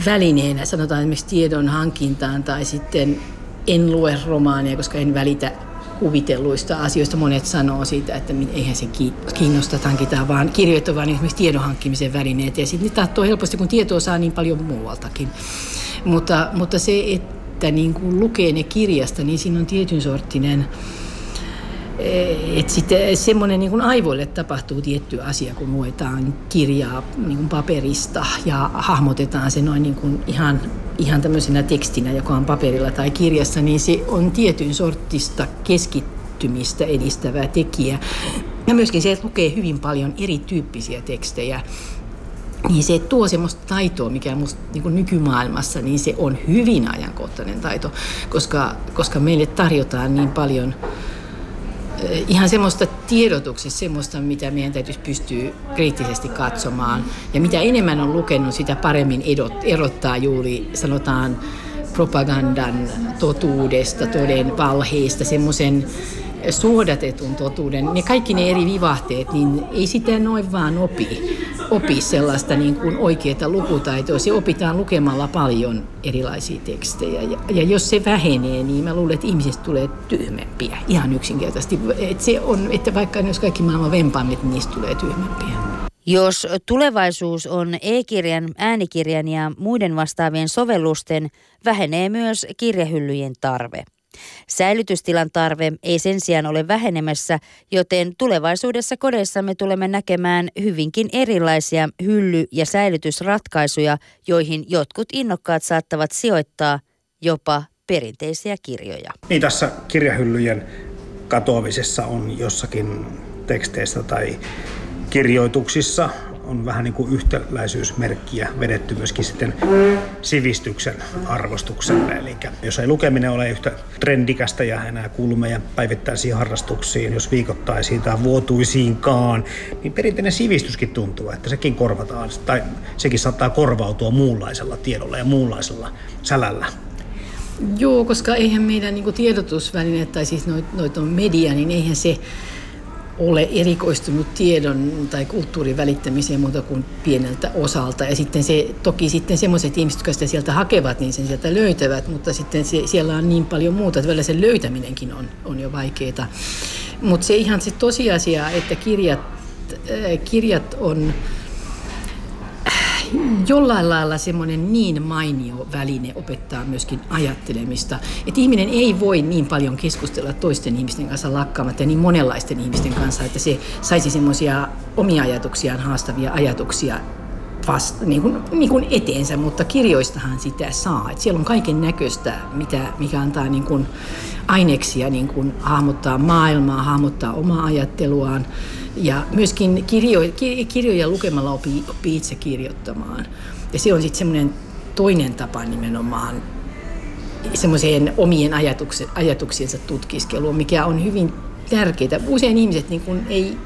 [SPEAKER 4] välineenä, sanotaan esimerkiksi tiedon hankintaan tai sitten en lue romaania, koska en välitä kuvitelluista asioista. Monet sanoo siitä, että eihän se kiinnosta tankita, vaan kirjoittaa vaan esimerkiksi tiedon hankkimisen välineet. Ja sitten ne tahtoo helposti, kun tietoa saa niin paljon muualtakin. Mutta, mutta se, että niin kuin lukee ne kirjasta, niin siinä on tietyn sorttinen että sitten semmoinen niin aivoille tapahtuu tietty asia, kun luetaan kirjaa niin kuin paperista ja hahmotetaan se noin niin kuin ihan, ihan tämmöisenä tekstinä, joka on paperilla tai kirjassa, niin se on tietyn sortista keskittymistä edistävä tekijä. Ja myöskin se, että lukee hyvin paljon erityyppisiä tekstejä, niin se tuo semmoista taitoa, mikä musta niin nykymaailmassa, niin se on hyvin ajankohtainen taito, koska, koska meille tarjotaan niin paljon Eh, ihan semmoista tiedotuksesta, semmoista, mitä meidän täytyisi pystyä kriittisesti katsomaan. Ja mitä enemmän on lukenut, sitä paremmin edot, erottaa juuri, sanotaan, propagandan totuudesta, toden valheista, semmoisen suodatetun totuuden, ne kaikki ne eri vivahteet, niin ei sitä noin vaan opi, opi sellaista niin kuin oikeaa lukutaitoa. Se opitaan lukemalla paljon erilaisia tekstejä. Ja, ja jos se vähenee, niin mä luulen, että ihmisistä tulee tyhmempiä, ihan yksinkertaisesti. Et se on, että vaikka jos kaikki maailman vempaamit, niin niistä tulee tyhmempiä.
[SPEAKER 5] Jos tulevaisuus on e-kirjan, äänikirjan ja muiden vastaavien sovellusten, vähenee myös kirjahyllyjen tarve. Säilytystilan tarve ei sen sijaan ole vähenemässä, joten tulevaisuudessa kodeissamme tulemme näkemään hyvinkin erilaisia hylly- ja säilytysratkaisuja, joihin jotkut innokkaat saattavat sijoittaa jopa perinteisiä kirjoja.
[SPEAKER 3] Niin tässä kirjahyllyjen katoamisessa on jossakin teksteistä tai kirjoituksissa on vähän niin kuin yhtäläisyysmerkkiä vedetty myöskin sitten sivistyksen arvostukselle. Eli jos ei lukeminen ole yhtä trendikästä ja enää kuulu meidän päivittäisiin harrastuksiin, jos viikoittaisiin tai vuotuisiinkaan, niin perinteinen sivistyskin tuntuu, että sekin korvataan, tai sekin saattaa korvautua muunlaisella tiedolla ja muunlaisella sälällä.
[SPEAKER 4] Joo, koska eihän meidän niin tiedotusvälineet tai siis noit, noit on media, niin eihän se ole erikoistunut tiedon tai kulttuurin välittämiseen muuta kuin pieneltä osalta. Ja sitten se, toki sitten semmoiset ihmiset, jotka sitä sieltä hakevat, niin sen sieltä löytävät, mutta sitten se, siellä on niin paljon muuta, että välillä sen löytäminenkin on, on jo vaikeaa. Mutta se ihan se tosiasia, että kirjat, äh, kirjat on jollain lailla semmoinen niin mainio väline opettaa myöskin ajattelemista, että ihminen ei voi niin paljon keskustella toisten ihmisten kanssa lakkaamatta ja niin monenlaisten ihmisten kanssa, että se saisi semmoisia omia ajatuksiaan haastavia ajatuksia vasta, niin kuin, niin kuin eteensä, mutta kirjoistahan sitä saa. Et siellä on kaiken näköistä, mitä, mikä antaa niin kuin aineksia niin kuin hahmottaa maailmaa, hahmottaa omaa ajatteluaan. Ja myöskin kirjo, kirjoja lukemalla oppii, oppii itse kirjoittamaan. Ja se on sitten semmoinen toinen tapa nimenomaan semmoiseen omien ajatuksiensa tutkiskeluun, mikä on hyvin tärkeää. Usein ihmiset niin kun ei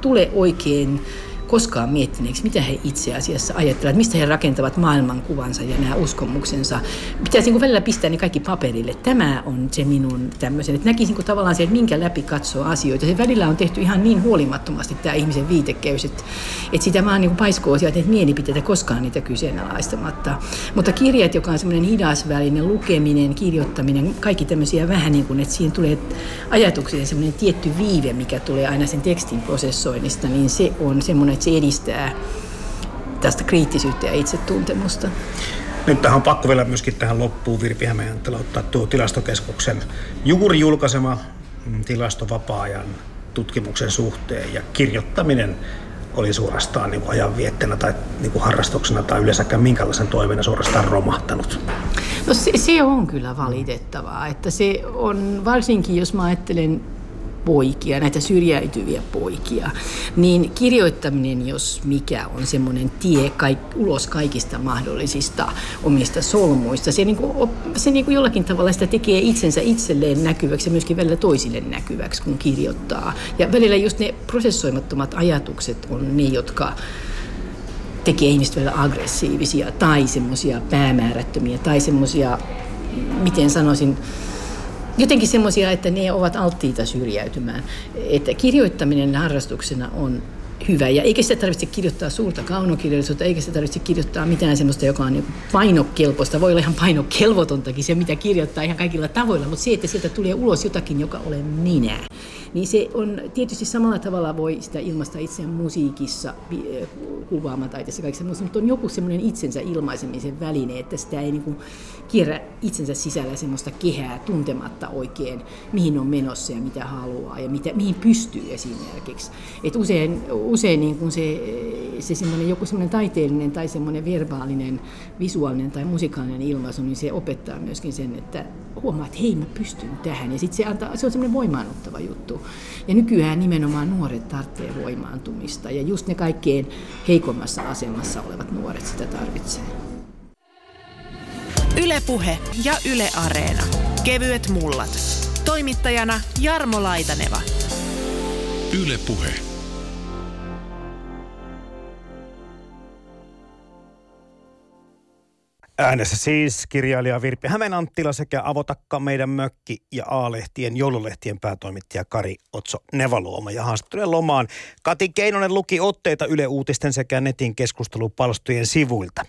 [SPEAKER 4] tule oikein koskaan miettineeksi, mitä he itse asiassa ajattelevat, mistä he rakentavat maailmankuvansa ja nämä uskomuksensa. Pitäisi niin välillä pistää ne kaikki paperille. Tämä on se minun tämmöisen, että näkisin niin tavallaan se, että minkä läpi katsoo asioita. Se välillä on tehty ihan niin huolimattomasti tämä ihmisen viitekeys, että, että sitä vaan niin paiskoo sieltä, että mielipiteitä koskaan niitä kyseenalaistamatta. Mutta kirjat, joka on semmoinen hidasvälinen lukeminen, kirjoittaminen, kaikki tämmöisiä vähän niin kuin, että siihen tulee ajatukseen semmoinen tietty viive, mikä tulee aina sen tekstin prosessoinnista, niin se on semmoinen, että se edistää tästä kriittisyyttä ja itsetuntemusta.
[SPEAKER 3] Nyt tähän on pakko vielä myöskin tähän loppuun Virpi Hämeenanttila ottaa tuo tilastokeskuksen juuri julkaisema mm, tilastovapaa-ajan tutkimuksen suhteen ja kirjoittaminen oli suorastaan niin ajanviettänä tai niin kuin harrastuksena tai yleensäkään minkälaisen toimena suorastaan romahtanut?
[SPEAKER 4] No se, se on kyllä valitettavaa, että se on varsinkin, jos mä ajattelen poikia, näitä syrjäytyviä poikia, niin kirjoittaminen, jos mikä, on semmoinen tie kaik, ulos kaikista mahdollisista omista solmuista. Se, niin kuin, se niin kuin jollakin tavalla sitä tekee itsensä itselleen näkyväksi ja myöskin välillä toisille näkyväksi, kun kirjoittaa. Ja välillä just ne prosessoimattomat ajatukset on ne, jotka tekee ihmistä välillä aggressiivisia tai semmoisia päämäärättömiä tai semmoisia, miten sanoisin, jotenkin semmoisia, että ne ovat alttiita syrjäytymään. Että kirjoittaminen harrastuksena on hyvä. Ja eikä sitä tarvitse kirjoittaa suurta kaunokirjallisuutta, eikä sitä tarvitse kirjoittaa mitään sellaista, joka on niin painokelpoista. Voi olla ihan painokelvotontakin se, mitä kirjoittaa ihan kaikilla tavoilla, mutta se, että sieltä tulee ulos jotakin, joka olen minä niin se on tietysti samalla tavalla voi sitä ilmaista itseään musiikissa, kuvaamataiteessa kaikissa muussa, mutta on joku semmoinen itsensä ilmaisemisen väline, että sitä ei niin kierrä itsensä sisällä semmoista kehää tuntematta oikein, mihin on menossa ja mitä haluaa ja mitä, mihin pystyy esimerkiksi. Et usein usein niin kuin se, se semmoinen, joku semmoinen taiteellinen tai semmoinen verbaalinen, visuaalinen tai musikaalinen ilmaisu, niin se opettaa myöskin sen, että huomaa, että hei mä pystyn tähän. Ja sitten se, antaa, se on semmoinen voimaannuttava juttu. Ja nykyään nimenomaan nuoret tarvitsee voimaantumista ja just ne kaikkein heikommassa asemassa olevat nuoret sitä tarvitsee.
[SPEAKER 1] Ylepuhe ja Yle Areena. Kevyet mullat. Toimittajana Jarmo Laitaneva.
[SPEAKER 2] Ylepuhe.
[SPEAKER 3] Äänessä siis kirjailija Virpi Hämeenanttila sekä Avotakka meidän mökki ja A-lehtien joululehtien päätoimittaja Kari Otso Nevaluoma ja haastattelujen lomaan. Kati Keinonen luki otteita Yle Uutisten sekä netin keskustelupalstojen sivuilta.